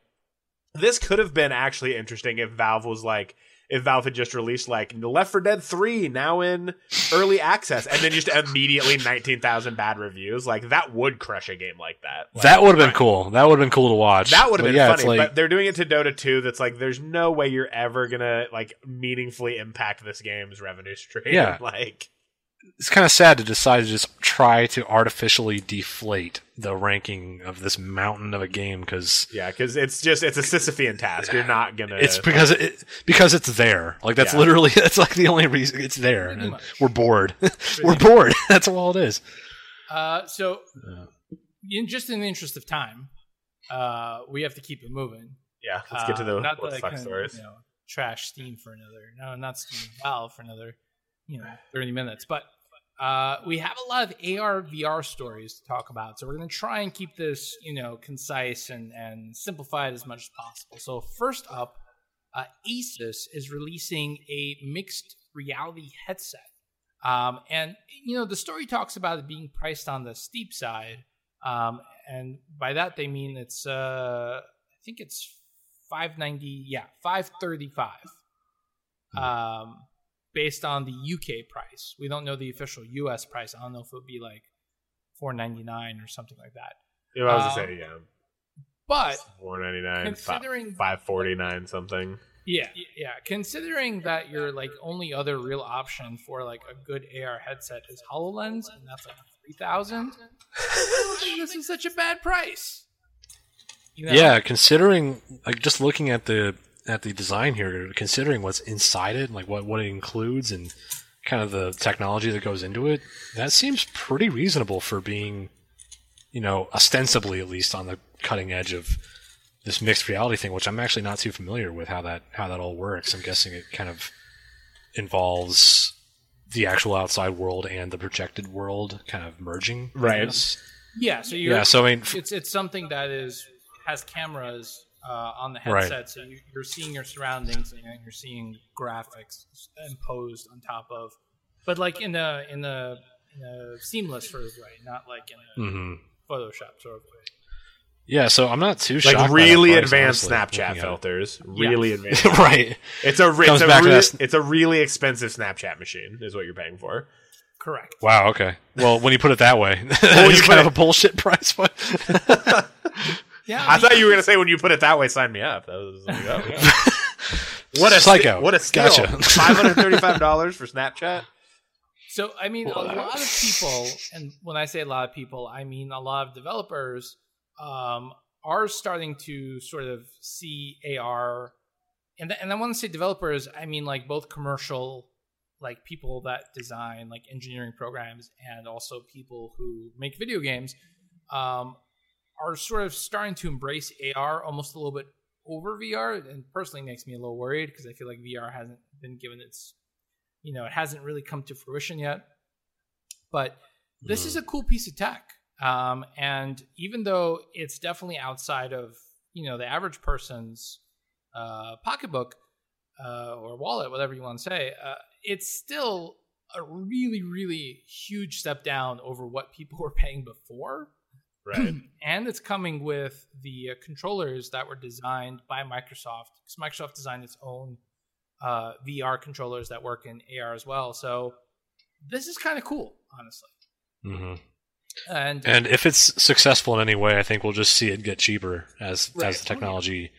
this could have been actually interesting if Valve was like if Valve had just released like Left 4 Dead 3 now in early access and then just immediately 19,000 bad reviews like that would crush a game like that. Like, that would have been cool. That would have been cool to watch. That would have been yeah, funny, like- but they're doing it to Dota 2 that's like there's no way you're ever going to like meaningfully impact this game's revenue stream Yeah. like it's kind of sad to decide to just try to artificially deflate the ranking of this mountain of a game because Yeah, because it's just it's a Sisyphean task. You're not gonna. it's because it because it's there. Like that's Yeah. literally that's like the only reason it's there. Pretty And much. we're bored. we're bored. That's all it is. Uh, so, Yeah. in just in the interest of time, uh, we have to keep it moving. yeah. Let's get to the Uh, not what that I fuck can, stories. You know, trash Steam for another. No, not Steam. Valve for another. You know, thirty minutes. But uh, we have a lot of AR VR stories to talk about, so we're going to try and keep this, you know, concise and and simplified as much as possible. So first up, uh, Asus is releasing a mixed reality headset. Um, and you know the story talks about it being priced on the steep side, um, and by that they mean it's uh, I think it's five ninety, yeah, five thirty five, um, based on the UK price. We don't know the official US price. I don't know if it would be like four ninety nine or something like that. Yeah, I was Um, gonna say yeah, But four ninety nine, considering five forty nine something. Yeah, yeah. Considering that your like only other real option for like a good AR headset is Hololens, and that's like three thousand. I don't think this is such a bad price. You know? Yeah, considering like just looking at the at the design here, considering what's inside it, like what what it includes, and kind of the technology that goes into it, that seems pretty reasonable for being, you know, ostensibly at least on the cutting edge of this mixed reality thing, which I'm actually not too familiar with how that how that all works. I'm guessing it kind of involves the actual outside world and the projected world kind of merging. Right. yeah. So you're, Yeah. So I mean, it's it's something that is has cameras uh, on the Right. headset, so you, you're seeing your surroundings and you're seeing graphics imposed on top of, but like in a in a, in a seamless sort of way, not like in a mhm. Photoshop sort of way. Yeah, so I'm not too shocked Like that really price, advanced honestly, Snapchat looking at it. filters. Really advanced. right. It's a Comes it's a, back to really, it's a really expensive Snapchat machine is what you're paying for. Correct. Wow. Okay. Well, when you put it that way, you it's put kind of it- a bullshit price. But Yeah, I thought you were gonna say when you put it that way, sign me up. That was like, oh, yeah. what a Psycho. st- what a steal! Gotcha. Five hundred thirty-five dollars for Snapchat. So I mean, a lot of people, and when I say a lot of people, I mean a lot of developers um, are starting to sort of see AR, and and I want to say developers, I mean like both commercial, like people that design like engineering programs, and also people who make video games, um, are sort of starting to embrace AR almost a little bit over VR, and personally makes me a little worried because I feel like VR hasn't been given its you know, it hasn't really come to fruition yet. But this is a cool piece of tech. Um, and even though it's definitely outside of, you know, the average person's uh, pocketbook uh, or wallet, whatever you want to say, uh, it's still a really, really huge step down over what people were paying before. Right. and it's coming with the uh, controllers that were designed by Microsoft because Microsoft designed its own uh, VR controllers that work in AR as well. So this is kind of cool, honestly. Mhm. And, and if it's successful in any way, I think we'll just see it get cheaper as Right. as the technology,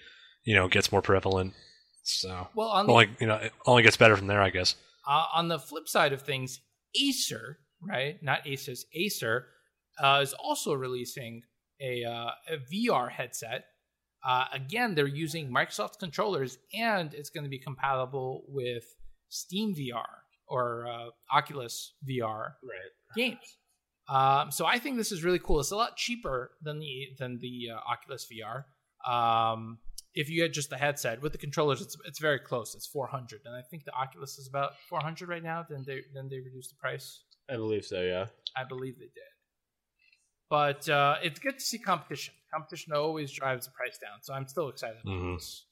you know, gets more prevalent. So well, on the only you know, it only gets better from there, I guess. uh, on the flip side of things, Acer, right? Not Asus, Acer uh, is also releasing a, uh, a VR headset. Uh, again, they're using Microsoft controllers, and it's going to be compatible with Steam VR or uh, Oculus VR Right. games. Um, so I think this is really cool. It's a lot cheaper than the than the uh, Oculus VR. Um, if you get just the headset with the controllers, it's it's very close. It's four hundred, and I think the Oculus is about four hundred right now. Then they then they reduced the price. I believe so. Yeah. I believe they did. But uh, it's good to see competition. Competition always drives the price down. So I'm still excited about Mhm. this.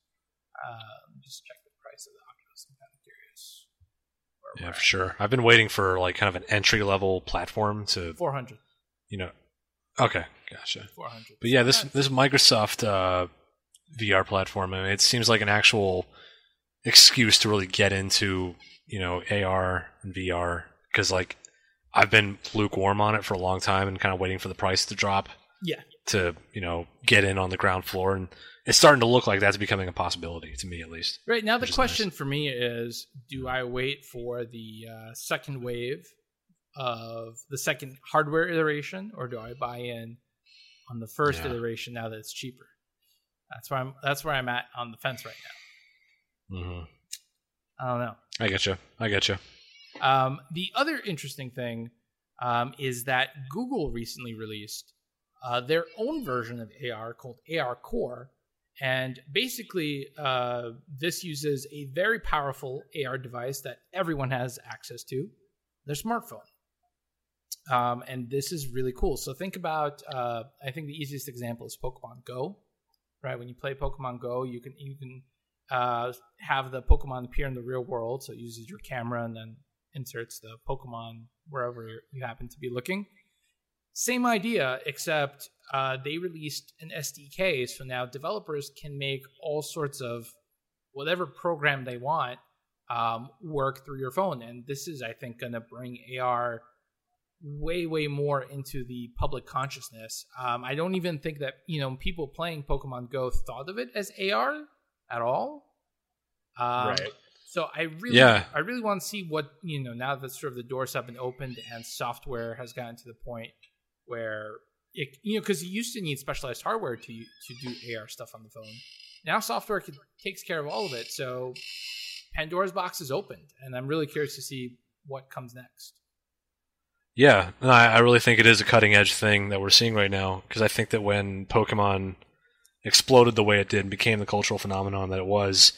Uh, just check the price of the Oculus. I'm kind of curious. Where Yeah, for sure. I've been waiting for like kind of an entry level platform to, 400. you know. Okay, gotcha. 400. But yeah, this this Microsoft uh, VR platform, I mean, it seems like an actual excuse to really get into you know AR and VR because like I've been lukewarm on it for a long time and kind of waiting for the price to drop yeah. to you know get in on the ground floor and it's starting to look like that's becoming a possibility to me at least. Right now, the question for me is: Do I wait for the uh, second wave of the second hardware iteration, or do I buy in on the first Yeah. iteration now that it's cheaper? That's where I'm. That's where I'm at on the fence right now. hmm I don't know. I get you. I get you. Um, the other interesting thing um, is that Google recently released uh, their own version of AR called ARCore. And basically, uh, this uses a very powerful AR device that everyone has access to their smartphone. Um, and this is really cool. So, think about uh, I think the easiest example is Pokemon Go, right? When you play Pokemon Go, you can, can uh, have the Pokemon appear in the real world. So, it uses your camera and then inserts the Pokemon wherever you happen to be looking. Same idea, except uh, they released an SDK, so now developers can make all sorts of whatever program they want um, work through your phone. And this is, I think, going to bring AR way, way more into the public consciousness. Um, I don't even think that you know people playing Pokemon Go thought of it as AR at all. Um, right. So I really, Yeah. I really want to see what you know now that sort of the doors have been opened and software has gotten to the point where it, you know, because you used to need specialized hardware to to do AR stuff on the phone. Now software can, takes care of all of it. So Pandora's box is opened, and I'm really curious to see what comes next. Yeah, I really think it is a cutting edge thing that we're seeing right now because I think that when Pokemon exploded the way it did and became the cultural phenomenon that it was,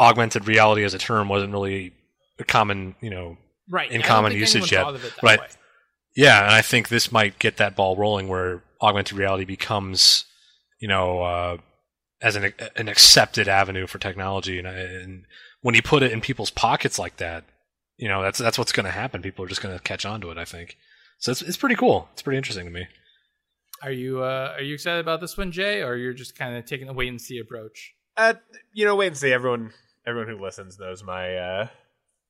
augmented reality as a term wasn't really a common, you know, Right. In I common usage yet. thought of it that Right. way. Yeah, and I think this might get that ball rolling where augmented reality becomes, you know, uh, as an an accepted avenue for technology, and, and when you put it in people's pockets like that, you know, that's that's what's going to happen. People are just going to catch on to it. I think. So it's it's pretty cool. It's pretty interesting to me. Are you uh, are you excited about this one, Jay, or you're just kind of taking a wait and see approach? Uh, you know, wait and see. Everyone, everyone who listens knows my uh,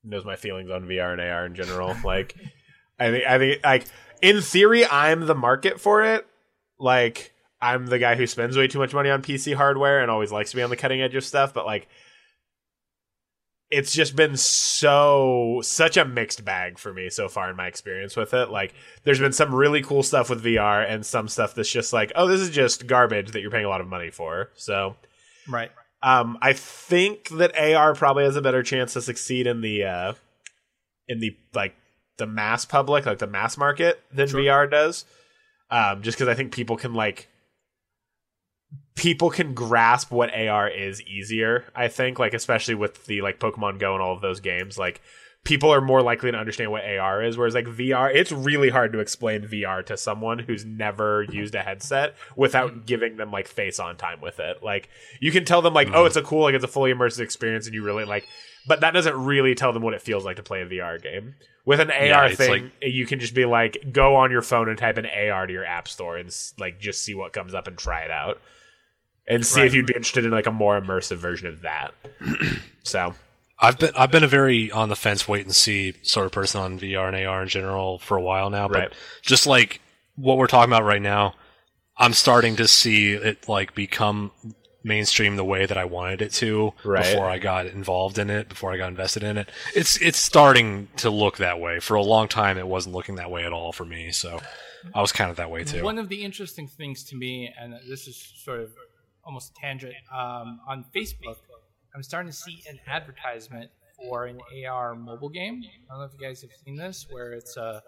knows my feelings on VR and AR in general. like, I think, I think, like in theory, I'm the market for it. Like, I'm the guy who spends way too much money on PC hardware and always likes to be on the cutting edge of stuff. But like, it's just been so such a mixed bag for me so far in my experience with it. Like, there's been some really cool stuff with VR and some stuff that's just like, oh, this is just garbage that you're paying a lot of money for. So. Right. Um, I think that AR probably has a better chance to succeed in the uh, in the like the mass public, like the mass market, than Sure. VR does. Um, just because I think people can like people can grasp what AR is easier. I think, like especially with the like Pokemon Go and all of those games, like people are more likely to understand what AR is. Whereas like VR, it's really hard to explain VR to someone who's never used a headset without mm-hmm. giving them like face on time with it. Like you can tell them like, mm-hmm. oh, it's a cool, like it's a fully immersive experience, and you really like, but that doesn't really tell them what it feels like to play a VR game. With an AR it's thing, like- you can just be like, go on your phone and type in AR to your app store and like just see what comes up and try it out, and see if you'd be interested in like a more immersive version of that. so I've been I've been a very on the fence, wait and see sort of person on VR and AR in general for a while now. But Right. just like what we're talking about right now, I'm starting to see it like become mainstream the way that I wanted it to Right. before I got involved in it, before I got invested in it. It's it's starting to look that way. For a long time, it wasn't looking that way at all for me. So I was kind of that way too. One of the interesting things to me, and this is sort of almost tangent, um, on Facebook, I'm starting to see an advertisement for an AR mobile game. I don't know if you guys have seen this, where it's a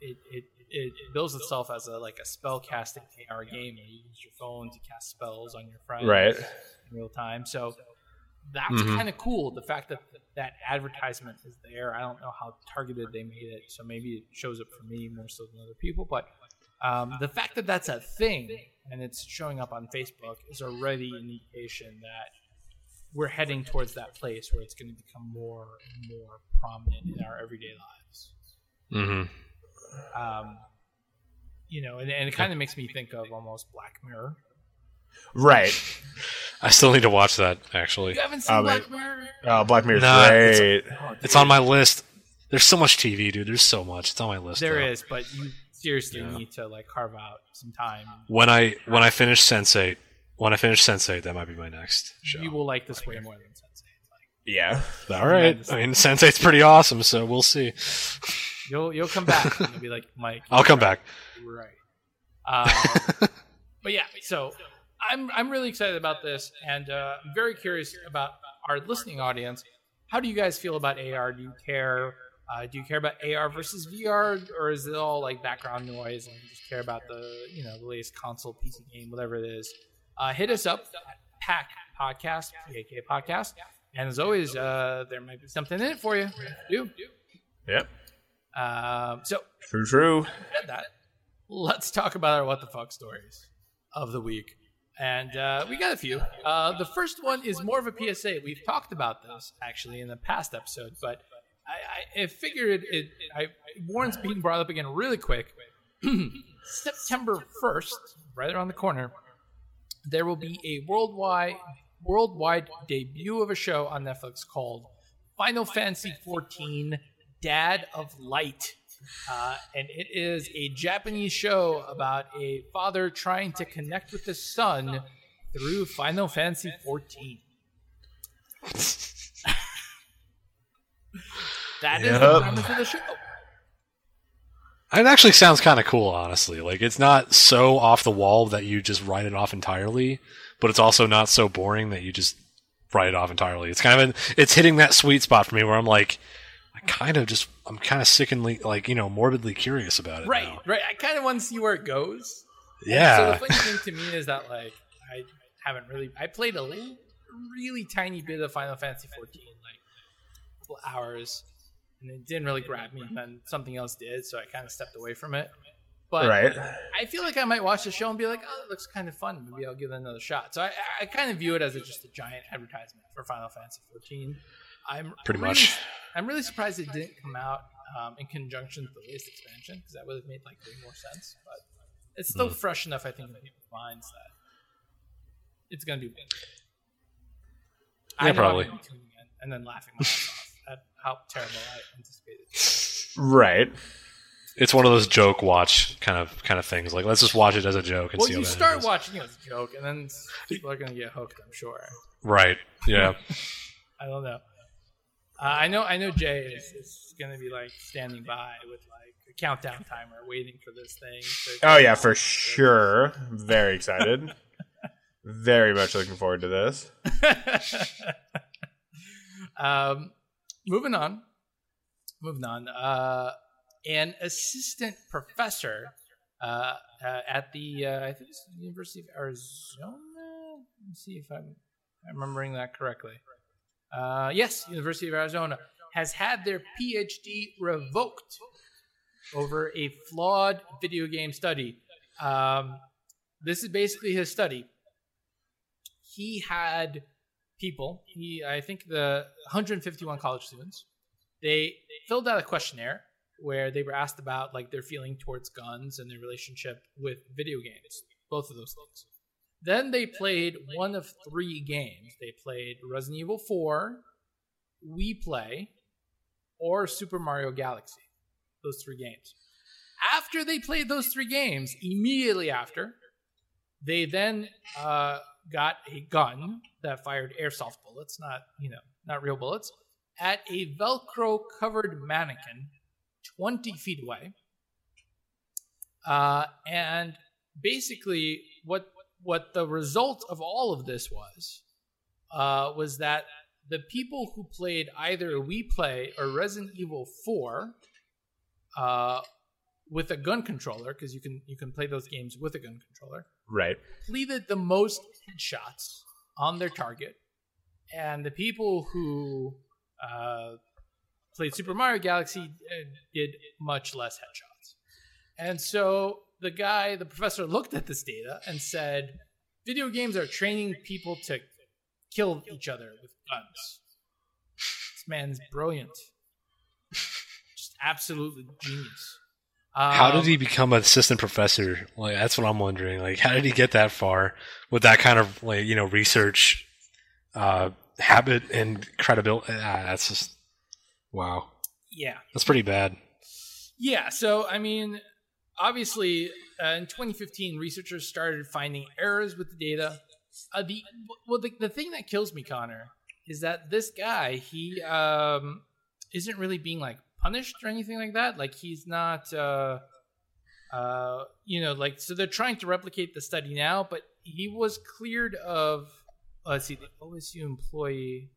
it, it, it bills itself as a like a spell casting AR game where you use your phone to cast spells on your friends right, in real time. So that's Mhm. kind of cool. The fact that that advertisement is there. I don't know how targeted they made it, so maybe it shows up for me more so than other people. But um, the fact that that's a thing and it's showing up on Facebook is already an indication that we're heading towards that place where it's going to become more and more prominent in our everyday lives. hmm Um, you know, and, and it kind of makes me think of almost Black Mirror. right. I still need to watch that. Actually, You haven't seen Oh, Black. Mirror? Oh, Black Mirror's Nah, it's- great. Oh, it's on my list. There's so much TV, dude. There's so much. It's on my list. There though. is, but you seriously Yeah. need to like carve out some time. When I when I finish Sense8, when I finish Sense8, that might be my next show. You will like this way more than Sense8. Like, yeah. All right. I mean, Sense8's pretty awesome, so we'll see. You'll you'll come back. and You'll be like Mike. I'll come back. Right. Uh, but yeah, so I'm I'm really excited about this, and uh, I'm very curious about our listening audience. How do you guys feel about AR? Do you care? Uh, do you care about AR versus VR, or is it all like background noise and you just care about the you know the latest console, PC game, whatever it is? Uh, hit us up, at Pack Podcast, PAK Podcast, and as always, uh, there might be something in it for you. Do Yep. um, so True, true. said that, let's talk about our what the fuck stories of the week. And uh, we got a few. Uh, the first one is more of a PSA. We've talked about this actually in the past episode, but I, I, I figured it, it, I, being brought up again really quick. September 1st, right around the corner, there will be a worldwide worldwide debut of a show on Netflix called Final Fantasy XIV Dad of Light. Uh, and it is a Japanese show about a father trying to connect with his son through Final Fantasy XIV. That is the Yep. premise of the show. It actually sounds kind of cool, honestly. Like it's not so off the wall that you just write it off entirely, but it's also not so boring that you just write it off entirely. It's kind of an, it's hitting that sweet spot for me where I'm like, I kind of just I'm kind of sickeningly like you know morbidly curious about it. Right, now. right. I kind of want to see where it goes. Yeah. So the funny thing to me is that like I haven't really I played a little, really tiny bit of Final Fantasy 14, like a couple hours, and it didn't really grab me. And then something else did, so I kind of stepped away from it. But Right. I feel like I might watch the show and be like, oh, it looks kind of fun. Maybe I'll give it another shot. So I, I kind of view it as a, just a giant advertisement for Final Fantasy 14. I'm Pretty really- much. I'm really surprised it didn't come out um, in conjunction with the latest expansion because that would have made like way more sense. But it's still fresh enough, I think, in people's minds that it's going to be. I Yeah, know I'm probably. gonna be tuning in and then laughing my ass off at how terrible I anticipated. Right. It's one of those joke watch kind of kind of things. Like let's just watch it as a joke and Well, see you how start it is. watching it as a joke, and then people are going to get hooked. I'm sure. Right. Yeah. I don't know. Uh, I know. I know. Jay is, is going to be like standing by with like a countdown timer, waiting for this thing. To Oh yeah, for sure. Very excited. Very much looking forward to this. um, moving on. Moving on. Uh, an assistant professor uh, uh, at the uh, I think it's the University of Arizona. Let me see if I'm, remembering that correctly. Uh, yes, University of Arizona has had their PhD revoked over a flawed video game study. Um, this is basically his study. He had people. He, I think, the 151 college students. They filled out a questionnaire where they were asked about like their feeling towards guns and their relationship with video games. Both of those things. Then they played one of three games. They played Resident Evil 4, Wii Play, or Super Mario Galaxy. Those three games. After they played those three games, immediately after, they then uh, got a gun that fired airsoft bullets, not you know, not real bullets, at a Velcro covered mannequin 20 feet away. Uh, and basically, what what the result of all of this was uh, was that the people who played either Wii Play or Resident Evil 4 uh, with a gun controller, because you can you can play those games with a gun controller, Right. completed the most headshots on their target, and the people who uh, played Super Mario Galaxy uh, did much less headshots. And so the guy, the professor, looked at this data and said, "Video games are training people to kill each other with guns." This man's brilliant, just absolutely genius. How did Um, he become an assistant professor? Like that's what I'm wondering. Like how did he get that far with that kind of like you know research uh, habit and credibility? Ah, that's just wow. Yeah, That's pretty bad. Yeah, so I mean, obviously, uh, in 2015, researchers started finding errors with the data. Uh, the well, the, the thing that kills me, Connor, is that this guy he um, isn't really being like punished or anything like that. Like he's not, uh, uh, you know, like so they're trying to replicate the study now, but he was cleared of. Uh, let's see, the OSU employee.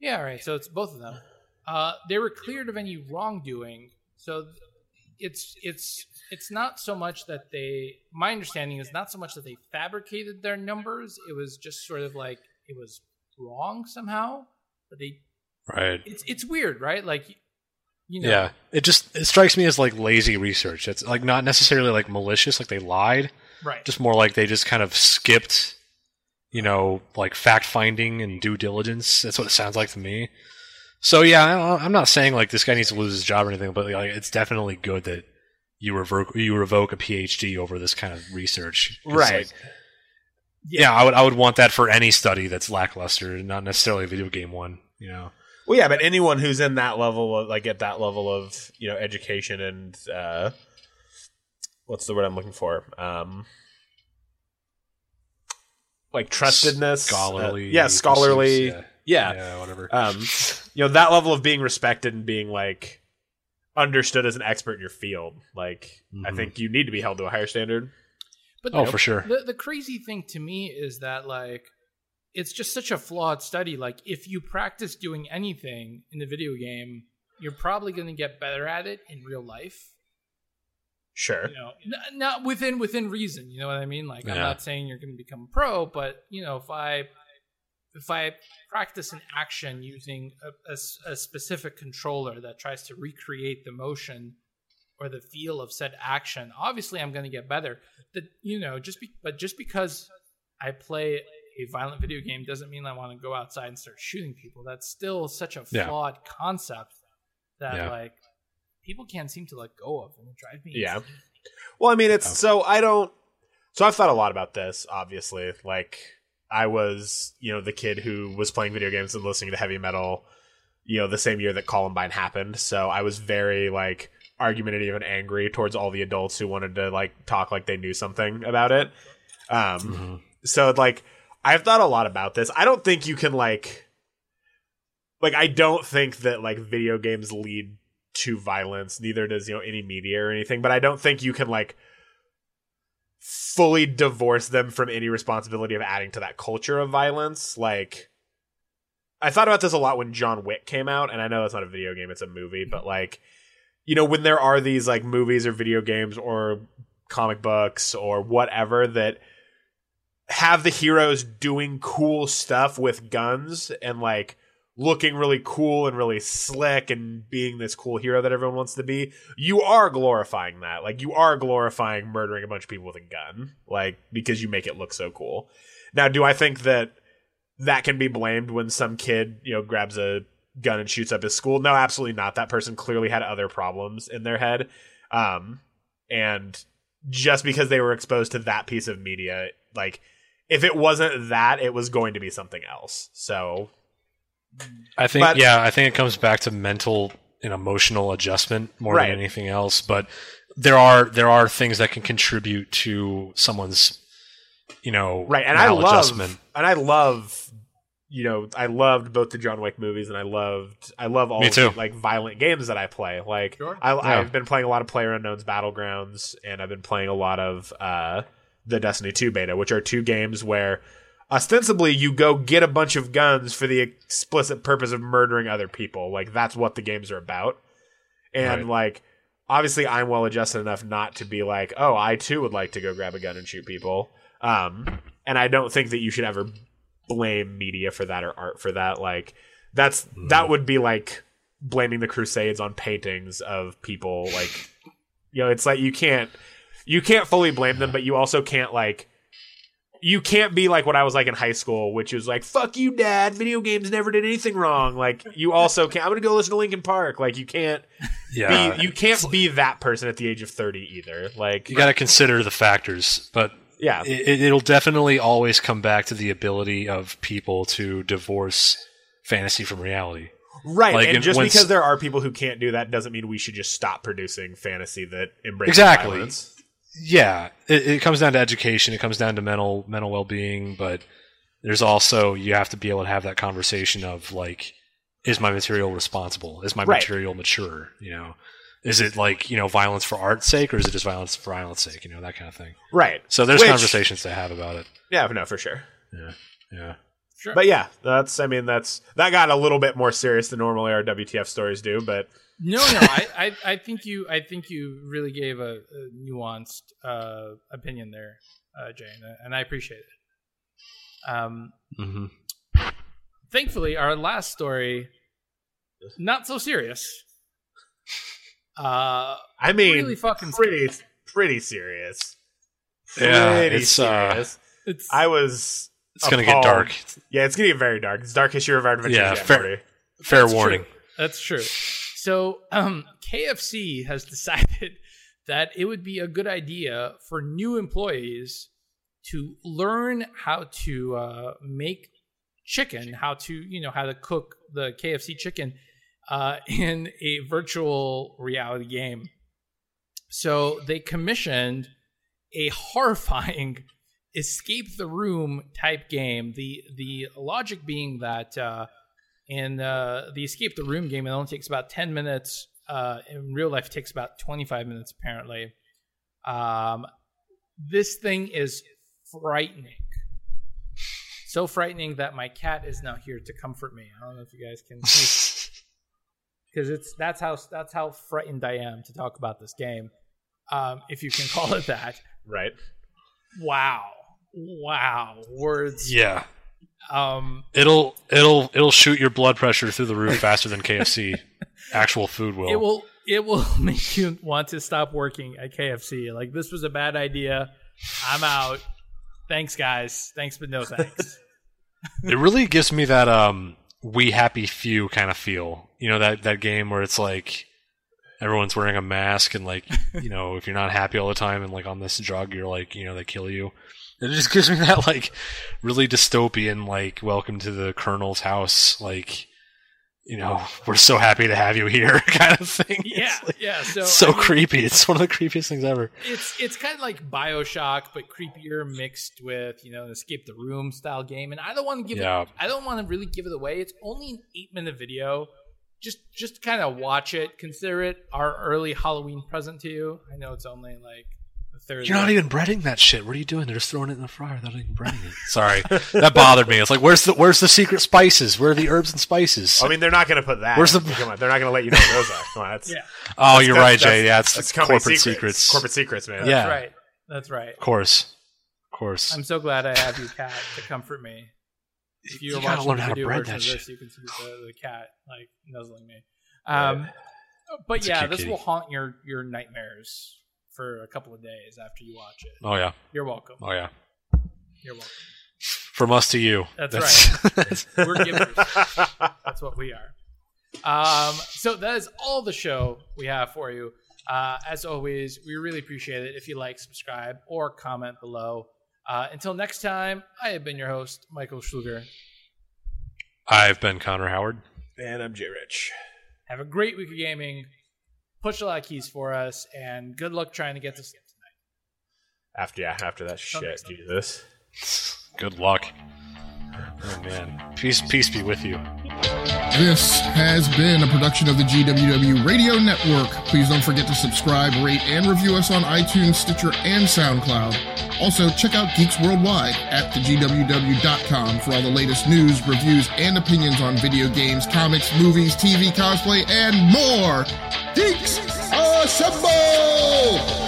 Yeah, all right. So it's both of them. Uh, they were cleared of any wrongdoing. So it's it's it's not so much that they. My understanding is not so much that they fabricated their numbers. It was just sort of like it was wrong somehow. But they Right. it's it's weird, right? Like, you know, Yeah. It just it strikes me as like lazy research. It's like not necessarily like malicious, like they lied. right. Just more like they just kind of skipped, you know, like fact finding and due diligence. That's what it sounds like to me. So yeah, I- I'm not saying like this guy needs to lose his job or anything, but like it's definitely good that you revoke you revoke a PhD over this kind of research. Right. like, yeah, I would I would want that for any study that's lackluster, not necessarily a video game one. You know. Well, yeah, but anyone who's in that level, of, like at that level of you know education and uh, what's the word I'm looking for? Um, like trustedness, scholarly, uh, yeah, scholarly, pursuits, yeah. yeah, whatever. Um, you know that level of being respected and being like understood as an expert in your field. Like, I Mhm. think you need to be held to a higher standard. But oh, the, for sure. the the crazy thing to me is that like it's just such a flawed study. Like if you practice doing anything in the video game, you're probably going to get better at it in real life. Sure. You know, n- not within within reason. You know what I mean? Like I'm not saying you're going to become a pro, but you know if I if I practice an action using a specific controller that tries to recreate the motion or the feel of said action, obviously I'm going to get better. That you know, just be, but just because I play a violent video game doesn't mean I want to go outside and start shooting people. That's still such a Yeah. flawed concept that Yeah. like people can't seem to let go of, and it drives me. Yeah. insane. Well, I mean, it's Oh. so I don't. So I've thought a lot about this. Obviously, like I was, you know, the kid who was playing video games and listening to heavy metal, you know, the same year that Columbine happened. So I was very like argumentative and angry towards all the adults who wanted to like talk like they knew something about it. Um, Mhm. so like I've thought a lot about this. I don't think you can like like I don't think that like video games lead to violence. Neither does you know any media or anything. But I don't think you can like fully divorce them from any responsibility of adding to that culture of violence. Like I thought about this a lot when John Wick came out, and I know it's not a video game; it's a movie. But like, you know, when there are these like movies or video games or comic books or whatever that have the heroes doing cool stuff with guns and like looking really cool and really slick and being this cool hero that everyone wants to be, you are glorifying that. Like you are glorifying murdering a bunch of people with a gun, like because you make it look so cool. Now, do I think that that can be blamed when some kid, you know, grabs a gun and shoots up his school? No, absolutely not. That person clearly had other problems in their head. Um and just because they were exposed to that piece of media, like if it wasn't that, it was going to be something else. So I think But- yeah, I think it comes back to mental and emotional adjustment more Right. than anything else. But there are there are things that can contribute to someone's you know right, and I love maladjustment. and I love you know I loved both the John Wick movies and I loved I love all too. the, like violent games that I play. Like Sure. I, Yeah. I've been playing a lot of Player Unknown's Battlegrounds and I've been playing a lot of uh, the Destiny 2 beta, which are two games where ostensibly you go get a bunch of guns for the explicit purpose of murdering other people. Like that's what the games are about. And Right. like obviously I'm well adjusted enough not to be like, "Oh, I too would like to go grab a gun and shoot people." Um and I don't think that you should ever blame media for that or art for that. Like that's that would be like blaming the crusades on paintings of people like you know, it's like you can't you can't fully blame them, but you also can't like you can't be like what I was like in high school, which was like, fuck you, dad. Video games never did anything wrong. Like, you also can't. I'm to go listen to Linkin Park. Like, you can't Yeah, be, you can't be that person at the age of 30 either. Like, you got to consider the factors, but yeah. it, it'll definitely always come back to the ability of people to divorce fantasy from reality. Right. like, and just because there are people who can't do that doesn't mean we should just stop producing fantasy that embraces Exactly. violence. Yeah, it, it comes down to education. It comes down to mental mental well being, but there's also you have to be able to have that conversation of like, is my material responsible? Is my Right. material mature? You know, is it like you know violence for art's sake, or is it just violence for violence sake? You know, that kind of thing. Right. So there's Which- conversations to have about it. Yeah, no, for sure. Yeah, yeah. Sure. But yeah, that's. I mean, that's that got a little bit more serious than normally our WTF stories do. But No, no, I, I, I think you, I think you really gave a, a nuanced uh, opinion there, uh, Jane, and I appreciate it. Um, hmm thankfully, our last story, not so serious. Uh, I mean, really fucking pretty, pretty serious. Yeah, Pretty it's, uh, serious. it's I was. It's gonna get appalled. dark. Yeah, it's getting very dark. It's darkest year of our adventures Yeah, fair- Fair That's warning. True. That's true. So, um, KFC has decided that it would be a good idea for new employees to learn how to uh, make chicken, how to you know how to cook the KFC chicken uh, in a virtual reality game. So they commissioned a horrifying escape the room type game. The the logic being that uh, in uh, the escape the room game, it only takes about ten minutes. Uh, in real life, it takes about twenty five minutes apparently. Um, this thing is frightening. So frightening that my cat is now here to comfort me. I don't know if you guys can see. because it's that's how that's how frightened I am to talk about this game, um, if you can call it that. Right. Wow, wow, words. yeah, Um, it'll it'll it'll shoot your blood pressure through the roof faster than KFC actual food will. it will it will make you want to stop working at KFC. Like this was a bad idea. I'm out. Thanks, guys. Thanks, but no thanks. It really gives me that um we happy few kind of feel. You know that that game where it's like everyone's wearing a mask and like you know if you're not happy all the time and like on this drug you're like you know they kill you. It just gives me that like really dystopian like welcome to the colonel's house like you know we're so happy to have you here kind of thing. yeah, like, yeah. So so I mean, creepy. It's one of the creepiest things ever. it's it's kind of like Bioshock, but creepier mixed with you know an escape the room style game. And I don't want to give Yeah. it. I don't want to really give it away. It's only an eight minute video. Just just kind of watch it. Consider it our early Halloween present to you. I know it's only like the third. You're not even breading that shit. What are you doing? They're just throwing it in the fryer They're not even breading it. Sorry, that bothered me. It's like, where's the where's the secret spices? Where are the herbs and spices? I mean, they're not going to put that. Where's the- Come on, they're not going to let you know what those are. Come on, that's, Yeah, oh, you're that's- right, Jay. Yeah, it's that's the corporate secrets. Corporate secrets, man. Yeah. that's right. That's right. Of course, of course. I'm so glad I have you, cat, to comfort me. If you, You are gotta watching learn the how to video bread that shit. this, you can see the, the cat like nuzzling me. Um, but It's yeah, this kitty. will haunt your your nightmares for a couple of days after you watch it. Oh yeah, You're welcome. oh yeah. You're welcome. From us to you. That's right. We're givers. That's what we are. Um, so that is all the show we have for you. Uh, as always, we really appreciate it if you like, subscribe, or comment below. Uh, until next time, I have been your host, Michael Schluger. I've been Connor Howard. And I'm J Rich. Have a great week of gaming. Push a lot of keys for us, and good luck trying to get this sleep tonight. After yeah, after that shit, next time. Jesus. Good luck. Oh man, peace, peace be with you. This has been a production of the GWW Radio Network. Please don't forget to subscribe, rate, and review us on iTunes, Stitcher, and SoundCloud. Also, check out Geeks Worldwide at thegww.com for all the latest news, reviews, and opinions on video games, comics, movies, TV, cosplay, and more. Geeks Assemble!